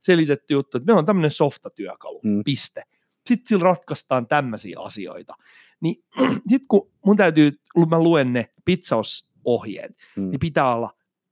selitetty juttu, että meillä on tämmöinen softatyökalu, mm. piste. sitten sillä ratkaistaan tämmöisiä asioita. Niin sitten kun mun täytyy, mä luen ne pizzausohjeet, Mm. niin pitää olla,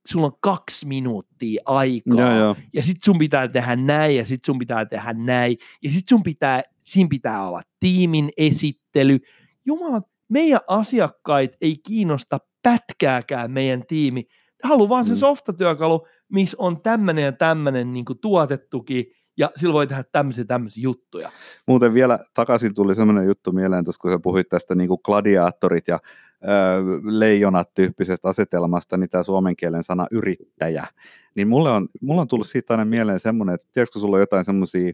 sulla on kaksi minuuttia aikaa, Joo, joo. ja sit sun pitää tehdä näin, ja sit sun pitää tehdä näin, ja sit sun pitää, siinä pitää olla tiimin esittely. Jumala, meidän asiakkaita ei kiinnosta pätkääkään meidän tiimi. Ne haluaa vaan se Mm. softatyökalu, missä on tämmöinen ja tämmöinen niin tuotettukin, ja sillä voi tehdä tämmöisiä tämmöisiä juttuja. Muuten vielä takaisin tuli semmoinen juttu mieleen, tuossa, kun sä puhuit tästä niin kuin gladiaattorit ja ö, leijonat tyyppisestä asetelmasta, niin tämä suomen kielen sana yrittäjä. Niin mulle on, mulle on tullut siitä aina mieleen semmoinen, että tiedätkö, sulla on jotain semmoisia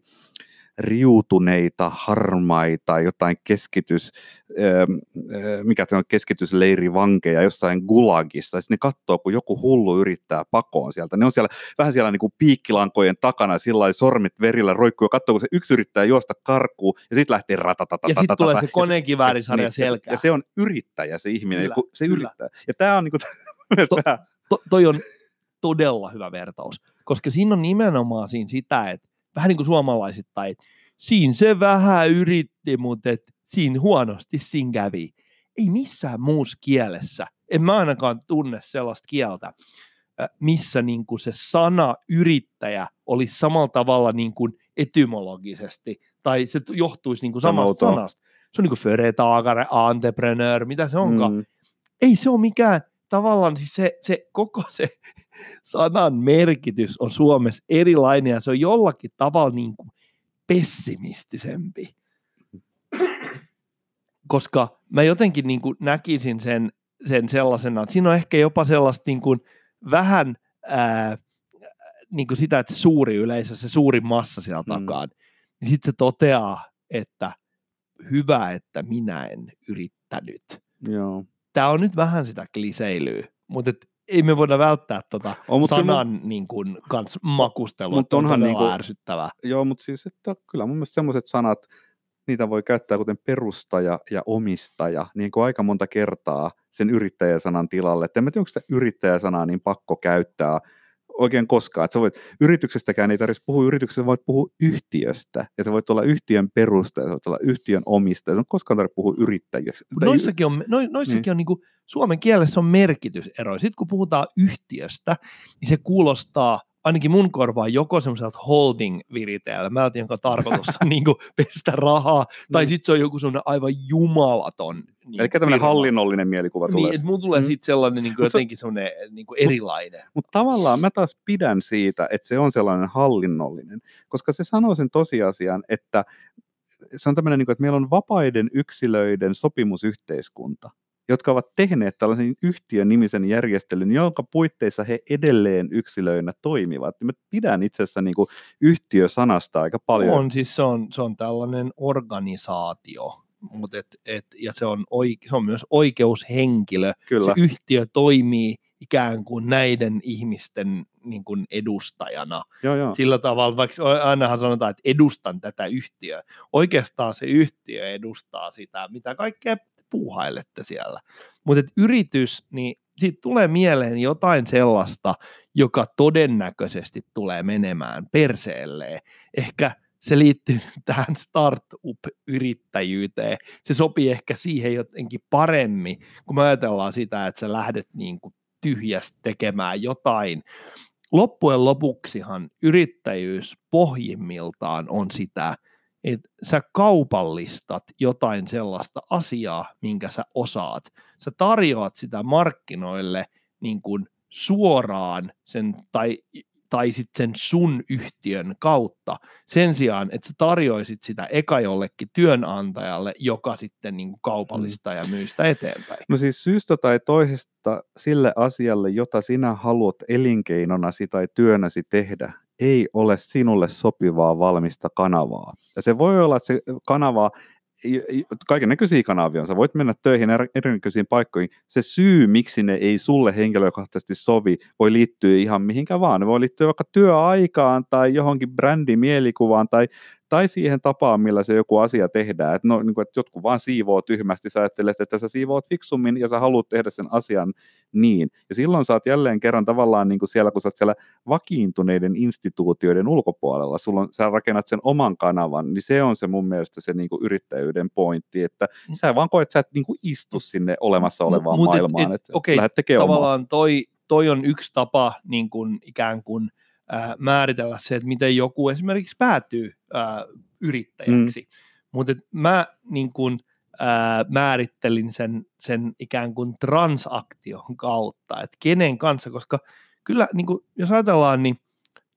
riutuneita, harmaita, jotain keskitys, ö, ö, mikä on keskitysleirivankeja jossain gulagissa, sitten ne katsoo, kun joku hullu yrittää pakoon sieltä. Ne on siellä vähän siellä niin kuin piikkilankojen takana, sillä sormit verillä roikkuu ja katsoo, kun se yksi yrittää juosta karkuun ja sitten lähtee ratatatata. Ja sitten tulee se ja konekiväärisarja niin, ja se- selkää. Ja se on yrittäjä se ihminen, Kyllä, se kyllä. yrittää. Ja tämä on niin kuin, To- to, toi on todella hyvä vertaus, koska siinä on nimenomaan siinä sitä, että vähän niin kuin suomalaisittain, siinä se vähän yritti, mutta et siinä huonosti siinä kävi. Ei missään muussa kielessä, en mä ainakaan tunne sellaista kieltä, äh, missä niin kuin se sana yrittäjä olisi samalla tavalla niin kuin etymologisesti, tai se johtuisi niin kuin samasta outoa. sanasta. Se on niin kuin företagare, entrepreneur, mitä se onkaan mm, ei se ole mikään, tavallaan siis se, se koko se sanan merkitys on Suomessa erilainen ja se on jollakin tavalla niin kuin pessimistisempi. Koska mä jotenkin niin kuin näkisin sen, sen sellaisena, että siinä on ehkä jopa sellaista niin kuin vähän ää, niin kuin sitä, että suuri yleisö, se suuri massa siellä Mm. takaa, niin sitten se toteaa, että hyvä, että minä en yrittänyt joo. Tämä on nyt vähän sitä kliseilyä, mutta et ei me voida välttää tota On, mut kyllä sanan niin kuin, kans makustelua, mut että on onhan todella niinku- ärsyttävää. Joo, mutta siis että kyllä mun mielestä semmoiset sanat, niitä voi käyttää kuten perustaja ja omistaja, niin kuin aika monta kertaa sen yrittäjäsanan tilalle. Et en mä tiedä, onko sitä yrittäjäsanaa niin pakko käyttää oikein koskaan. Et sä voit, yrityksestäkään ei tarvitse puhua yrityksestä, voit puhua yhtiöstä. Ja sä voit olla yhtiön perustaja, sä voit olla yhtiön omistaja. Sä ei koskaan tarvitse puhua yrittäjästä. Mut Noissakin on, no, noissakin Niin. on niin kuin, suomen kielessä on merkitysero. Sitten kun puhutaan yhtiöstä, niin se kuulostaa ainakin mun korvaan joko semmoiselta holding-viriteellä, mä en tiedä, jonka tarkoitus on niin kuin pestä rahaa, tai Niin. sitten se on joku semmoinen aivan jumalaton niin Eli tämmöinen hallinnollinen mielikuva tulee. Niin, että mulla tulee Mm. sitten sellainen niin kuin Mut jotenkin semmoinen niin kuin erilainen. Mutta tavallaan mä taas pidän siitä, että se on sellainen hallinnollinen, koska se sanoo sen tosiasian, että se on tämmöinen, niin kuin, että meillä on vapaiden yksilöiden sopimusyhteiskunta, jotka ovat tehneet tällaisen yhtiön nimisen järjestelyn, jonka puitteissa he edelleen yksilöinä toimivat. Mä pidän itse asiassa niin kuin yhtiösanasta aika paljon. On siis se on, se on tällainen organisaatio, mut et, et, ja se on, oike, se on myös oikeushenkilö. Kyllä. Se yhtiö toimii ikään kuin näiden ihmisten niin kuin edustajana. Joo, joo. Sillä tavalla, vaikka ainahan sanotaan, että edustan tätä yhtiöä. Oikeastaan se yhtiö edustaa sitä, mitä kaikkea puuhailette siellä. Mutta yritys, niin siitä tulee mieleen jotain sellaista, joka todennäköisesti tulee menemään perseelleen. Ehkä se liittyy tähän startup-yrittäjyyteen. Se sopii ehkä siihen jotenkin paremmin, kun me ajatellaan sitä, että sä lähdet niin kuin tyhjästä tekemään jotain. Loppujen lopuksihan yrittäjyys pohjimmiltaan on sitä, että sä kaupallistat jotain sellaista asiaa, minkä sä osaat. Sä tarjoat sitä markkinoille niin kuin suoraan sen, tai, tai sitten sen sun yhtiön kautta sen sijaan, että sä tarjoisit sitä eka jollekin työnantajalle, joka sitten niin kuin kaupallistaa ja myy sitä eteenpäin. No siis syystä tai toisesta sille asialle, jota sinä haluat elinkeinonasi tai työnäsi tehdä, ei ole sinulle sopivaa valmista kanavaa. Ja se voi olla, että se kanava, kaiken näköisiä kanavia on. Sä voit mennä töihin eri- erinäköisiin paikkoihin. Se syy, miksi ne ei sulle henkilökohtaisesti sovi, voi liittyä ihan mihinkä vaan. Ne voi liittyä vaikka työaikaan tai johonkin brändimielikuvaan tai tai siihen tapaan, millä se joku asia tehdään. Että, no, niin kuin, että jotkut vaan siivoo tyhmästi, sä ajattelet, että sä siivoot fiksummin ja sä haluat tehdä sen asian niin. Ja silloin sä oot jälleen kerran tavallaan niin kuin siellä, kun sä oot siellä vakiintuneiden instituutioiden ulkopuolella, sulla on, sä rakennat sen oman kanavan, niin se on se mun mielestä se niin kuin yrittäjyyden pointti, että Mm. sä vaan koet, että sä et niin kuin istu sinne olemassa olevaan Mut et- maailmaan, et- että okei, lähdet tekemään omaa. tavallaan toi, toi on yksi tapa niin kuin, ikään kuin ää, määritellä se, että miten joku esimerkiksi päätyy ää, yrittäjäksi. Mm. Mutta mä niin kuin, ää, määrittelin sen, sen ikään kuin transaktion kautta, että kenen kanssa, koska kyllä niin kuin, jos ajatellaan, niin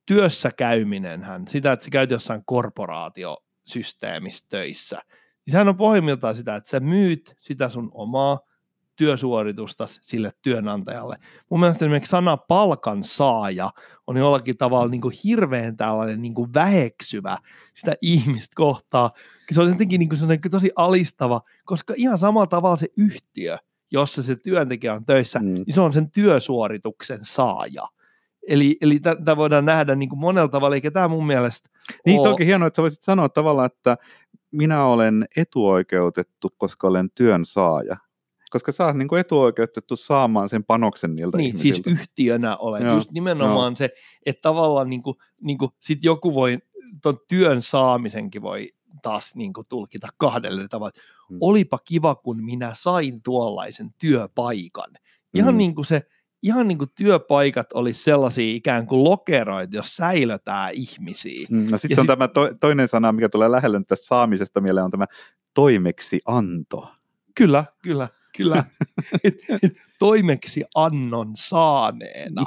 työssä käyminenhän, sitä, että sä käyt jossain korporaatiosysteemissä töissä, niin sehän on pohjimmiltaan sitä, että sä myyt sitä sun omaa työsuoritusta sille työnantajalle. Mun mielestä esimerkiksi sana palkansaaja on jollakin tavalla niin kuin hirveän tällainen niin kuin väheksyvä sitä ihmistä kohtaa. Se on jotenkin niin kuin sellainen tosi alistava, koska ihan samalla tavalla se yhtiö, jossa se työntekijä on töissä, Mm. niin se on sen työsuorituksen saaja. Eli, eli tämä voidaan nähdä niin kuin monella tavalla, eikä tämä mun mielestä Niin, ole- toki hienoa, että sä voisit sanoa tavallaan, että minä olen etuoikeutettu, koska olen työn saaja. Koska sä oot niin kuin etuoikeutettu saamaan sen panoksen niiltä Niin, ihmisiltä. siis yhtiönä olen. Joo, Joo, Just nimenomaan se, että tavallaan niin kuin, niin kuin sit joku voi, ton työn saamisenkin voi taas niin kuin tulkita kahdelle tavalla. Mm. Olipa kiva, kun minä sain tuollaisen työpaikan. Ihan Mm. niin kuin se, ihan niin kuin työpaikat olisi sellaisia ikään kuin lokeroita, jos säilötään ihmisiä. Mm, No sitten se on sit- tämä to, toinen sana, mikä tulee lähelle nyt tästä saamisesta mieleen, on tämä toimeksianto. Kyllä, kyllä, kyllä. Toimeksi annon saaneena.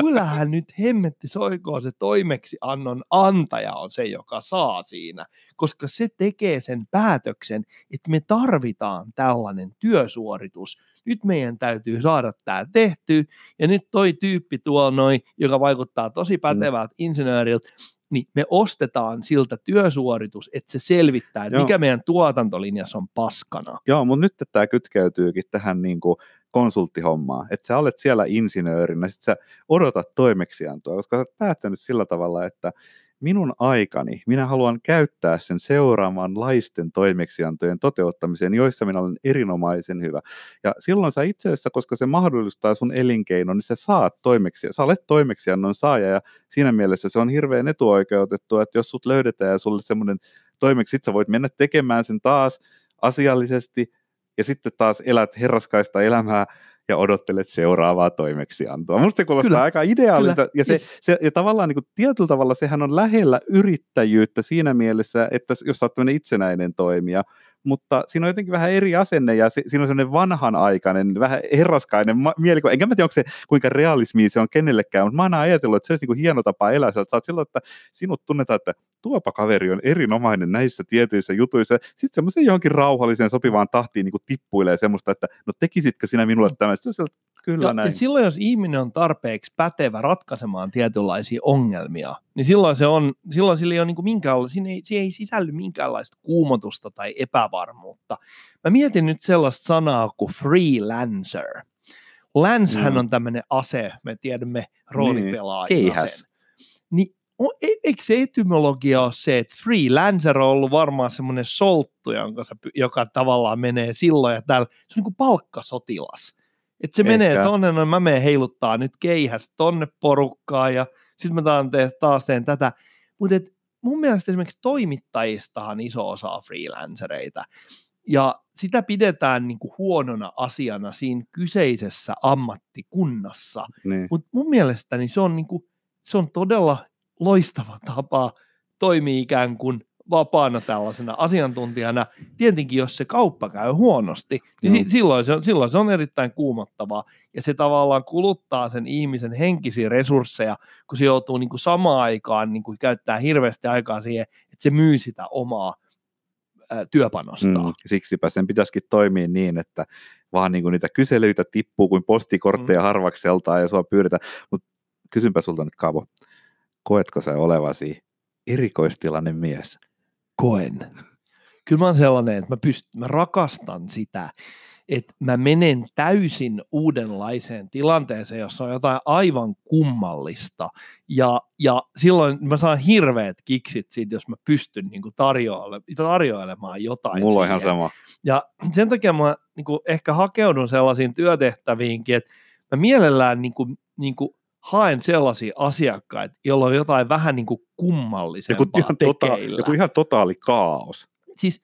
Kyllähän nyt hemmetti soikoon se toimeksi annon antaja on se, joka saa siinä, koska se tekee sen päätöksen, että me tarvitaan tällainen työsuoritus. Nyt meidän täytyy saada tämä tehty, ja nyt toi tyyppi tuolla noin, joka vaikuttaa tosi pätevältä insinööriltä, niin me ostetaan siltä työsuoritus, että se selvittää, että Joo. mikä meidän tuotantolinjassa on paskana. Joo, mutta nyt tämä kytkeytyykin tähän niin kuin konsulttihommaan, että sä olet siellä insinöörinä, sit sä odotat toimeksiantoa, koska sä oot päättänyt sillä tavalla, että minun aikani, minä haluan käyttää sen seuraavanlaisten toimeksiantojen toteuttamiseen, joissa minä olen erinomaisen hyvä. Ja silloin sä itse asiassa, koska se mahdollistaa sun elinkeinon, niin sä saat toimeksi, sä olet toimeksiannon saaja ja siinä mielessä se on hirveän etuoikeutettu, että jos sut löydetään ja sulle semmoinen toimeksi, sit sä voit mennä tekemään sen taas asiallisesti ja sitten taas elät herraskaista elämää ja odottelet seuraavaa toimeksiantoa. Minusta se kuulostaa Kyllä, aika ideaalilta, kyllä, ja, se, yes. se, ja tavallaan niin kuin, tietyllä tavalla sehän on lähellä yrittäjyyttä siinä mielessä, että jos tämmöinen itsenäinen toimija, mutta siinä on jotenkin vähän eri asenne, ja se, siinä on semmoinen vanhanaikainen, vähän herraskainen ma- mielikuva. Enkä mä tiedä, onko se, kuinka realismia se on kenellekään, mutta mä oon ajatellut, että se olisi niin kuin hieno tapa elää. Sä oot silloin, että sinut tunnetaan, että tuopa kaveri on erinomainen näissä tietyissä jutuissa. Sitten semmoisen johonkin rauhalliseen sopivaan tahtiin niin kuin tippuilee semmoista, että no tekisitkö sinä minulle tämän? Sitten kyllä Ja, näin. ja silloin, jos ihminen on tarpeeksi pätevä ratkaisemaan tietynlaisia ongelmia, niin silloin, se on, silloin sillä ei ole niin minkäänlaista, siinä ei, siinä ei sisälly minkäänlaista kuumotusta tai epävarmuutta. Mä mietin nyt sellaista sanaa kuin freelancer. Lance Mm. on tämmöinen ase, me tiedämme roolipelaajien keihäs. aseen. Niin e- eikö se etymologia ole se, että freelancer on ollut varmaan semmoinen solttu, jonka sä, py- joka tavallaan menee silloin ja täällä, se on niin kuin palkkasotilas. Että se Ehkä. menee tonne, no mä menen heiluttaa nyt keihäs tonne porukkaan ja sitten mä taas teen, taas teen tätä. Mutta mun mielestä esimerkiksi toimittajistahan iso osa on freelancereita. Ja sitä pidetään niin kuin huonona asiana siinä kyseisessä ammattikunnassa. Niin. Mutta mun mielestäni se on, niinku, se on todella loistava tapa toimia ikään kuin vapaana tällaisena asiantuntijana. Tietenkin, jos se kauppa käy huonosti, niin si- silloin, se on, silloin se on erittäin kuumottavaa. Ja se tavallaan kuluttaa sen ihmisen henkisiä resursseja, kun se joutuu niin kuin samaan aikaan niin kuin käyttää hirveästi aikaa siihen, että se myy sitä omaa ää, työpanostaan. Mm, siksipä sen pitäisikin toimia niin, että vaan niin kuin niitä kyselyitä tippuu kuin postikortteja mm. harvakseltaan ja sua pyydetään. Mutta kysynpä sulta nyt Kaavo, koetko sä olevasi erikoistilanne mies? Koen. Kyllä mä oon sellainen, että mä, pyst- mä rakastan sitä, että mä menen täysin uudenlaiseen tilanteeseen, jossa on jotain aivan kummallista. Ja, ja silloin mä saan hirveät kiksit siitä, jos mä pystyn niin kuin tarjoile, tarjoilemaan jotain. Mulla on ihan sama. Ja sen takia mä niin kuin ehkä hakeudun sellaisiin työtehtäviinkin, että mä mielellään niin kuin, niin kuin haen sellaisia asiakkaita, joilla on jotain vähän niin kuin kummallisempaa Joku ihan, tota, joku ihan totaali kaos. Siis,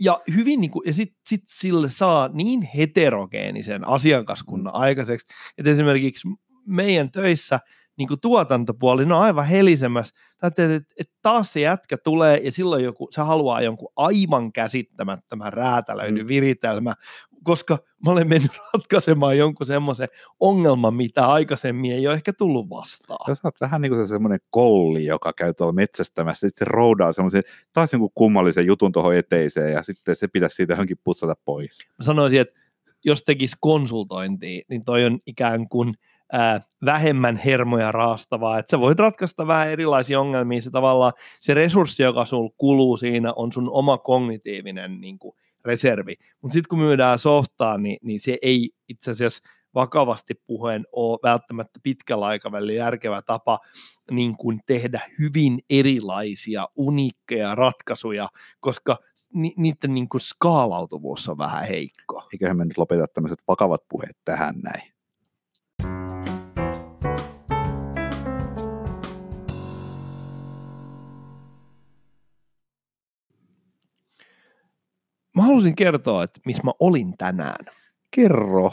ja hyvin niin kuin, ja sitten sit sille saa niin heterogeenisen asiakaskunnan Mm. aikaiseksi, että esimerkiksi meidän töissä niin kuin tuotantopuoli, ne on aivan helisemässä. Näyttää, että, että taas se jätkä tulee ja silloin joku, se haluaa jonkun aivan käsittämättömän räätälöidyn Mm. viritelmä, koska mä olen mennyt ratkaisemaan jonkun semmoisen ongelman, mitä aikaisemmin ei ole ehkä tullut vastaan. Sä oot vähän niin kuin se semmoinen kolli, joka käy tuolla metsästämässä. Sitten se roudaa semmoisen taas jonkun kummallisen jutun tuohon eteiseen ja sitten se pitäisi siitä johonkin putsata pois. mä sanoisin, että jos tekisi konsultointia, niin toi on ikään kuin ää, vähemmän hermoja raastavaa, että sä voit ratkaista vähän erilaisia ongelmia, se tavallaan se resurssi, joka sul kuluu siinä, on sun oma kognitiivinen niin kuin, reservi, mutta sitten kun myydään softaa, niin, niin se ei itse asiassa vakavasti puheen ole välttämättä pitkällä aikavälillä järkevä tapa niin kuin tehdä hyvin erilaisia, uniikkeja ratkaisuja, koska ni, niiden niin kuin skaalautuvuus on vähän heikko. Eiköhän me nyt lopeta tämmöiset vakavat puheet tähän näin. Mä halusin kertoa, että missä mä olin tänään. Kerro.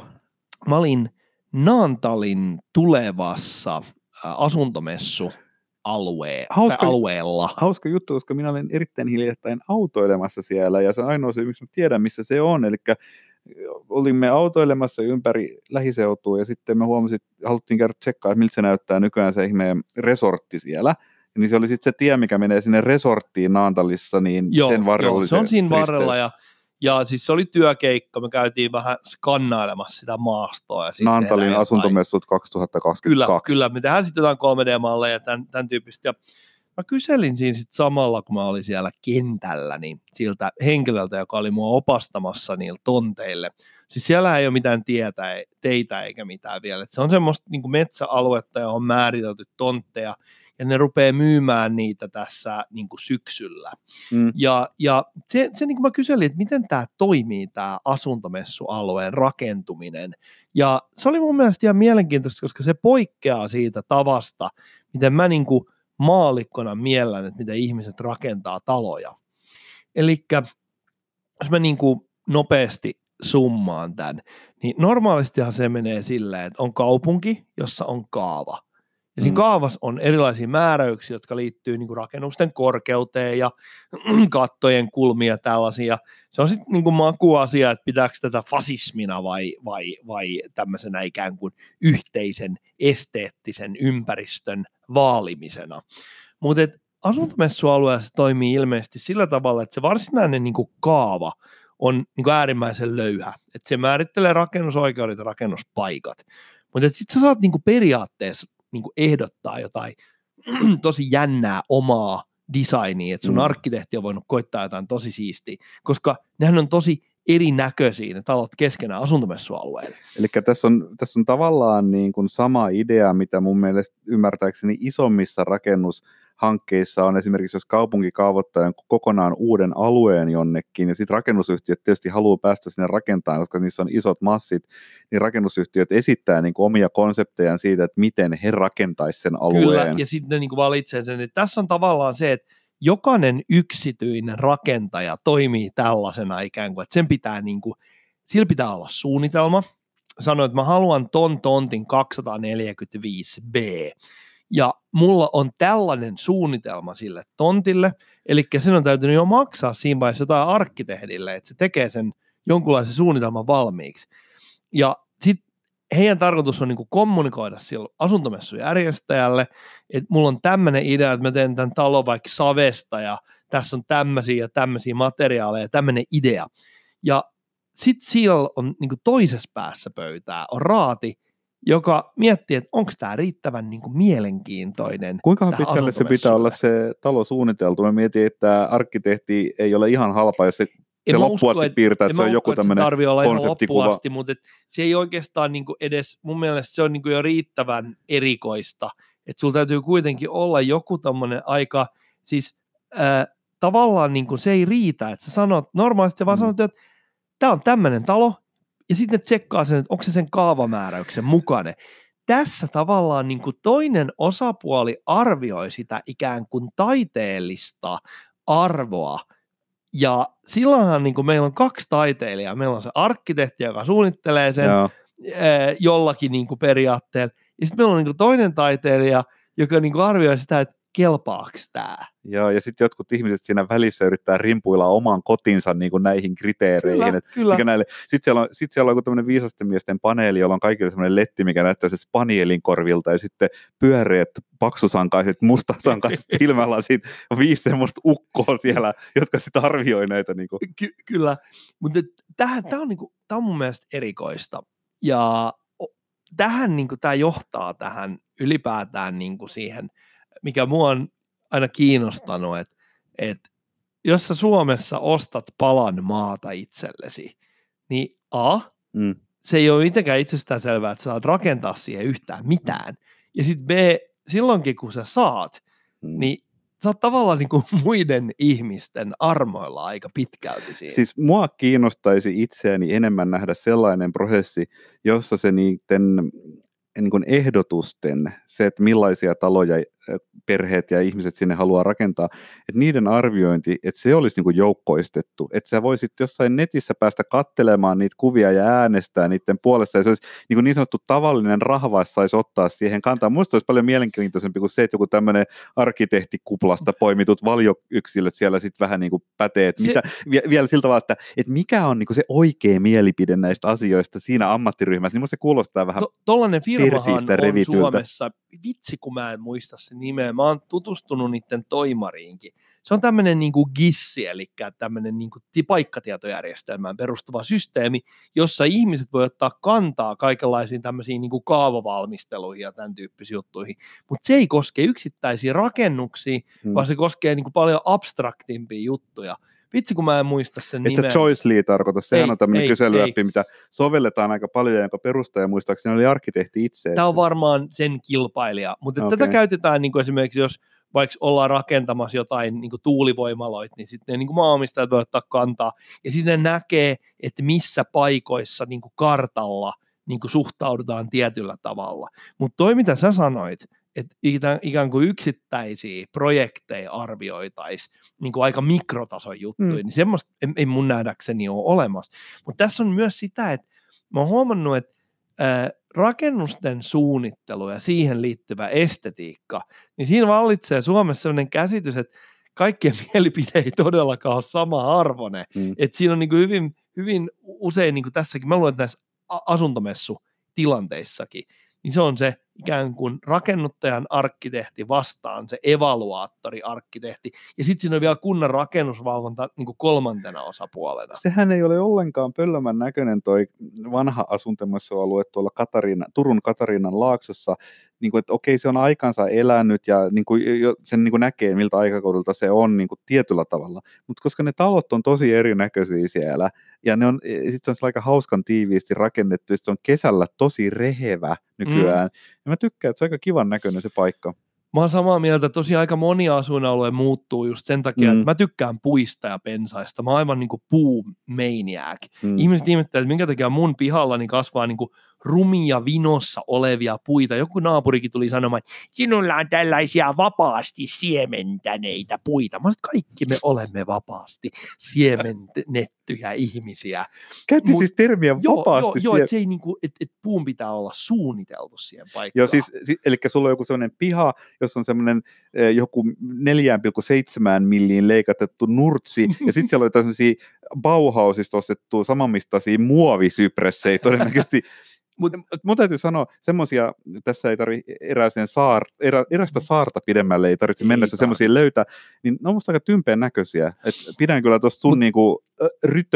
Mä olin Naantalin tulevassa asuntomessu alue, Hauska- alueella. Hauska juttu, koska minä olen erittäin hiljattain autoilemassa siellä ja se on ainoa syy, miksi mä tiedän, missä se on. Eli olimme autoilemassa ympäri lähiseutua ja sitten me huomasin, että haluttiin käydä tsekkaa, että miltä se näyttää nykyään se ihmeen resortti siellä. Niin se oli sitten se tie, mikä menee sinne resorttiin Naantalissa, niin Joo, sen varrella joo se on siinä risteys. varrella ja, ja siis se oli työkeikka, me käytiin vähän skannailemassa sitä maastoa. Ja jotain- asuntomessut Kyllä, 2022. kyllä, me tehdään sitten jotain 3D-malleja ja tämän, tämän tyyppistä. Ja mä kyselin siinä sitten samalla, kun mä olin siellä kentällä, niin siltä henkilöltä, joka oli mua opastamassa niillä tonteille. Siis siellä ei ole mitään tietä, teitä eikä mitään vielä. Et se on semmoista niin metsäaluetta ja on määritelty tontteja, ja ne rupeaa myymään niitä tässä niin kuin syksyllä. Mm. Ja, ja se, se niin kuin mä kyselin, että miten tämä toimii, tämä asuntomessualueen rakentuminen. Ja se oli mun mielestä ihan mielenkiintoista, koska se poikkeaa siitä tavasta, miten mä niin kuin maalikkona miellän, että miten ihmiset rakentaa taloja. Eli jos mä niin kuin nopeasti summaan tämän, niin normaalistihan se menee silleen, että on kaupunki, jossa on kaava. Ja siinä Mm. kaavassa on erilaisia määräyksiä, jotka liittyy niin kuin rakennusten korkeuteen ja kattojen kulmia ja tällaisia. Se on sitten niin makuasia, että pitääkö tätä fasismina vai, vai, vai tämmöisenä ikään kuin yhteisen esteettisen ympäristön vaalimisena. Mutta asuntomessualueella se toimii ilmeisesti sillä tavalla, että se varsinainen niin kuin kaava on niin kuin äärimmäisen löyhä. Että se määrittelee rakennusoikeudet ja rakennuspaikat. Mutta sitten sä saat niin kuin periaatteessa niin kuin ehdottaa jotain tosi jännää omaa designia, että sun Mm. arkkitehti on voinut koittaa jotain tosi siistiä, koska nehän on tosi erinäköisiä ne talot keskenään asuntomessualueella. Eli tässä on, tässä on tavallaan niin kuin sama idea, mitä mun mielestä ymmärtääkseni isommissa rakennushankkeissa on esimerkiksi, jos kaupunki kaavoittaa kokonaan uuden alueen jonnekin, ja sitten rakennusyhtiöt tietysti haluaa päästä sinne rakentamaan, koska niissä on isot massit, niin rakennusyhtiöt esittää niin kuin omia konseptejaan siitä, että miten he rakentaisivat sen alueen. Kyllä, ja sitten ne niin valitsee sen. Että tässä on tavallaan se, että jokainen yksityinen rakentaja toimii tällaisena ikään kuin, että sen pitää niin kuin, sillä pitää olla suunnitelma. Sanoin, että mä haluan ton tontin 245b. Ja mulla on tällainen suunnitelma sille tontille, eli sen on täytynyt jo maksaa siinä vaiheessa jotain arkkitehdille, että se tekee sen jonkunlaisen suunnitelman valmiiksi. Ja sitten heidän tarkoitus on niin kommunikoida sille asuntomessujärjestäjälle, että mulla on tämmöinen idea, että mä teen tämän talon vaikka savesta ja tässä on tämmöisiä ja tämmöisiä materiaaleja, tämmöinen idea. Ja sitten siellä on niin toisessa päässä pöytää on raati, joka miettii, että onko tämä riittävän niin kuin mielenkiintoinen. Kuinka pitkälle se pitää olla se talo suunniteltu? Mä mietin, että arkkitehti ei ole ihan halpa, jos se se loppuasti että- piirtää, en että se on joku usko, että tämmöinen konseptikuva. asti, mutta et se ei oikeastaan niin kuin edes, mun mielestä se on niin kuin jo riittävän erikoista, että sulla täytyy kuitenkin olla joku tommonen aika, siis äh, tavallaan niin kuin se ei riitä, että sä sanot, normaalisti sä vaan Mm. sanot, että tämä on tämmöinen talo, ja sitten ne tsekkaa sen, että onko se sen kaavamääräyksen mukainen. Tässä tavallaan niin kuin toinen osapuoli arvioi sitä ikään kuin taiteellista arvoa, ja silloinhan niin kuin meillä on kaksi taiteilijaa. Meillä on se arkkitehti, joka suunnittelee sen Joo. jollakin niin kuin periaatteella. Ja sitten meillä on niin kuin toinen taiteilija, joka niin kuin arvioi sitä, että kelpaako tämä. Joo, ja sitten jotkut ihmiset siinä välissä yrittää rimpuilla oman kotinsa niin kuin näihin kriteereihin. Kyllä, kyllä. mikä näille. Sitten siellä on, sit siellä on joku tämmöinen viisasten miesten paneeli, jolla on kaikille semmoinen letti, mikä näyttää se spanielin korvilta, ja sitten pyöreät paksusankaiset, mustasankaiset silmälasit, viisi semmoista ukkoa siellä, jotka sitten arvioi näitä. Niin kuin. Ky- kyllä, mutta tämä on, niinku, tää on mun mielestä erikoista. Ja tähän niinku, tämä johtaa tähän ylipäätään niinku siihen, mikä mua on aina kiinnostanut, että et, jos sä Suomessa ostat palan maata itsellesi, niin A, Mm. se ei ole mitenkään itsestään selvää, että sä saat rakentaa siihen yhtään mitään. Ja sitten B, silloinkin kun sä saat, Mm. niin sä oot tavallaan niin kuin muiden ihmisten armoilla aika pitkälti siinä. Siis mua kiinnostaisi itseäni enemmän nähdä sellainen prosessi, jossa se niiden niin kuin ehdotusten, se, että millaisia taloja perheet ja ihmiset sinne haluaa rakentaa, että niiden arviointi, että se olisi niin kuin joukkoistettu, että sä voisit jossain netissä päästä kattelemaan niitä kuvia ja äänestää niiden puolesta, ja se olisi niin, kuin niin sanottu tavallinen rahvas saisi ottaa siihen kantaa. Minusta olisi paljon mielenkiintoisempi kuin se, että joku tämmöinen arkkitehtikuplasta poimitut valioyksilöt siellä sitten vähän niin kuin pätee, että Se- mitä, vielä sillä tavalla, että, että mikä on niin kuin se oikea mielipide näistä asioista siinä ammattiryhmässä, niin se kuulostaa vähän, To, tollainen firmahan on revityltä. Suomessa, vitsi kun mä en muista sen nimeä, mä oon tutustunut niiden toimariinkin. Se on tämmöinen niin kuin GISSI, eli tämmöinen niin kuin paikkatietojärjestelmään perustuva systeemi, jossa ihmiset voi ottaa kantaa kaikenlaisiin tämmöisiin niin kuin kaavavalmisteluihin ja tämän tyyppisiin juttuihin. Mutta se ei koske yksittäisiä rakennuksia, mm. vaan se koskee niin kuin paljon abstraktimpia juttuja. Vitsi kun mä en muista sen Et nimeä. se Joyce Lee tarkoita, sehän Ei, on tämmöinen kyselyäppi, mitä sovelletaan aika paljon, jonka perustaja muistaakseni oli arkkitehti itse. et Tämä on se- varmaan sen kilpailija, mutta Okei. tätä käytetään niin kuin esimerkiksi, jos vaikka ollaan rakentamassa jotain niin tuulivoimaloita, niin sitten ne niin maanomistajat voi ottaa kantaa, ja sitten ne näkee, että missä paikoissa niin kartalla niin suhtaudutaan tietyllä tavalla. Mutta toi, mitä sä sanoit, että ikään, kuin yksittäisiä projekteja arvioitaisiin niin kuin aika mikrotason juttuja, Mm. niin semmoista ei, mun nähdäkseni ole olemassa. Mutta tässä on myös sitä, että mä oon huomannut, että rakennusten suunnittelu ja siihen liittyvä estetiikka, niin siinä vallitsee Suomessa sellainen käsitys, että kaikkien mielipide ei todellakaan ole sama arvone. Mm. Et siinä on niin hyvin, hyvin usein niin tässäkin, mä luulen, että näissä a- asuntomessutilanteissakin, niin se on se ikään kuin rakennuttajan arkkitehti vastaan se evaluaattori arkkitehti, ja sitten siinä on vielä kunnan rakennusvalvonta niin kuin kolmantena osapuolena. Sehän ei ole ollenkaan pöllömän näköinen toi vanha asuntomassualue tuolla Katariina, Turun Katariinan laaksossa, niin kuin, että okei se on aikansa elänyt ja niin kuin, jo, sen niin kuin näkee miltä aikakaudelta se on niin kuin tietyllä tavalla, mutta koska ne talot on tosi erinäköisiä siellä ja ne on, sitten se on aika hauskan tiiviisti rakennettu, ja sit se on kesällä tosi rehevä nykyään, mm. Ja mä tykkään, että se on aika kivan näköinen se paikka. Mä oon samaa mieltä, tosiaan aika moni asuinalue muuttuu just sen takia, Mm. että mä tykkään puista ja pensaista. Mä oon aivan niinku puumeiniäk. Mm. Ihmiset ihmettelevät, että minkä takia mun pihallani kasvaa niinku rumia vinossa olevia puita. Joku naapurikin tuli sanomaan, että sinulla on tällaisia vapaasti siementäneitä puita. Mä kaikki me olemme vapaasti siementänettyjä ihmisiä. Käytti Mut- siis termiä Joo, vapaasti joo, joo siellä. että se ei niinku, et, et puun pitää olla suunniteltu siihen paikkaan. Joo, siis, si- eli sulla on joku sellainen piha, jossa on semmoinen eh, joku 4,7 milliin leikatettu nurtsi, ja sitten siellä on jotain sellaisia Bauhausista ostettua samanmittaisia muovisypressejä todennäköisesti. Mutta mun täytyy sanoa, semmoisia, tässä ei tarvitse erääseen saar, erä, erästä saarta pidemmälle, ei tarvitse Ei mennessä semmoisia löytää, niin ne on musta aika tympeen näköisiä. Et pidän kyllä tuosta sun Mut- niinku, ö,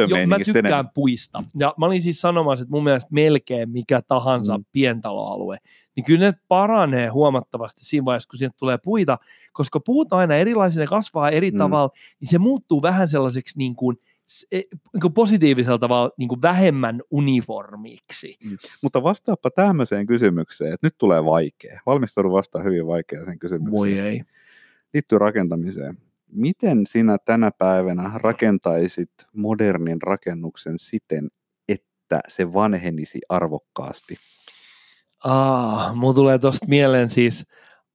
Joo, mä tykkään enemmän. puista. Ja mä olin siis sanomassa, että mun mielestä melkein mikä tahansa Mm. mm. pientaloalue, niin kyllä ne paranee huomattavasti siinä vaiheessa, kun sinne tulee puita, koska puut aina erilaisia, ne kasvaa eri Mm. mm. tavalla, niin se muuttuu vähän sellaiseksi niin kuin s- e- niin positiivisella tavalla niin kuin vähemmän uniformiksi. Mutta vastaappa tämmöiseen kysymykseen, että nyt tulee vaikea. Valmistaudu vastaan hyvin vaikeaseen kysymykseen. Voi ei. Liittyy rakentamiseen. Miten sinä tänä päivänä rakentaisit modernin rakennuksen siten, että se vanhenisi arvokkaasti? Ah, mulla tulee tuosta mieleen siis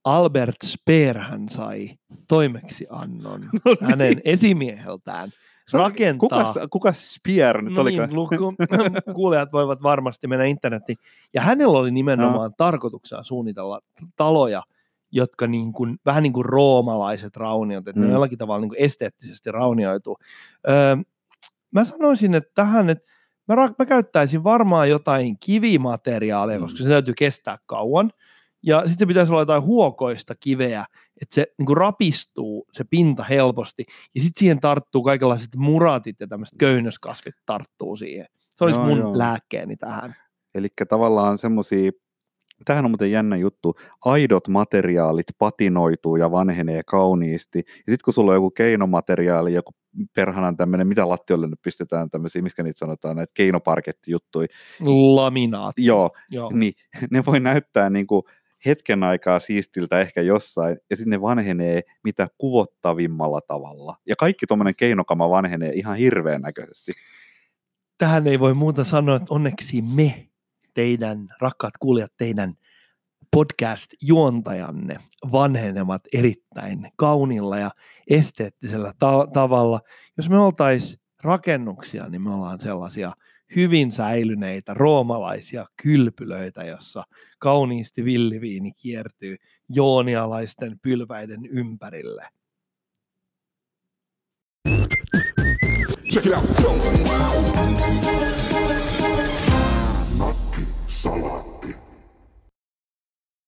Albert Speer hän sai toimeksiannon No niin. hänen esimieheltään rakentaa. Kuka, kuka Spear nyt No oliko? niin, luku, kuulijat voivat varmasti mennä internettiin. Ja hänellä oli nimenomaan tarkoituksena suunnitella taloja, jotka niin kuin, vähän niin kuin roomalaiset rauniot, että mm. ne jollakin tavalla niin kuin esteettisesti raunioitu. Öö, mä sanoisin, että tähän, että mä, mä käyttäisin varmaan jotain kivimateriaalia, Mm. koska se täytyy kestää kauan. Ja sitten se pitäisi olla jotain huokoista kiveä, että se niin kuin rapistuu se pinta helposti. Ja sitten siihen tarttuu kaikenlaiset muratit ja tämmöiset köynnöskasvit tarttuu siihen. Se olisi Joo, mun joo. lääkkeeni tähän. Eli tavallaan semmoisia, tähän on muuten jännä juttu, aidot materiaalit patinoituu ja vanhenee kauniisti. Ja sitten kun sulla on joku keinomateriaali, joku perhanan tämmöinen, mitä lattiolle nyt pistetään tämmöisiä, miskä niitä sanotaan, näitä keinoparkettijuttuja, Laminaat. joo, Joo. niin ne voi näyttää niin kuin hetken aikaa siistiltä ehkä jossain, ja sitten ne vanhenee mitä kuvottavimmalla tavalla. Ja kaikki tuommoinen keinokama vanhenee ihan hirveän näköisesti. Tähän ei voi muuta sanoa, että onneksi me, teidän rakkaat kuulijat, teidän podcast-juontajanne vanhenevat erittäin kaunilla ja esteettisellä ta- tavalla. Jos me oltaisiin rakennuksia, niin me ollaan sellaisia hyvin säilyneitä roomalaisia kylpylöitä, jossa kauniisti villiviini kiertyy joonialaisten pylväiden ympärille. Check it out. Nakki Salaa.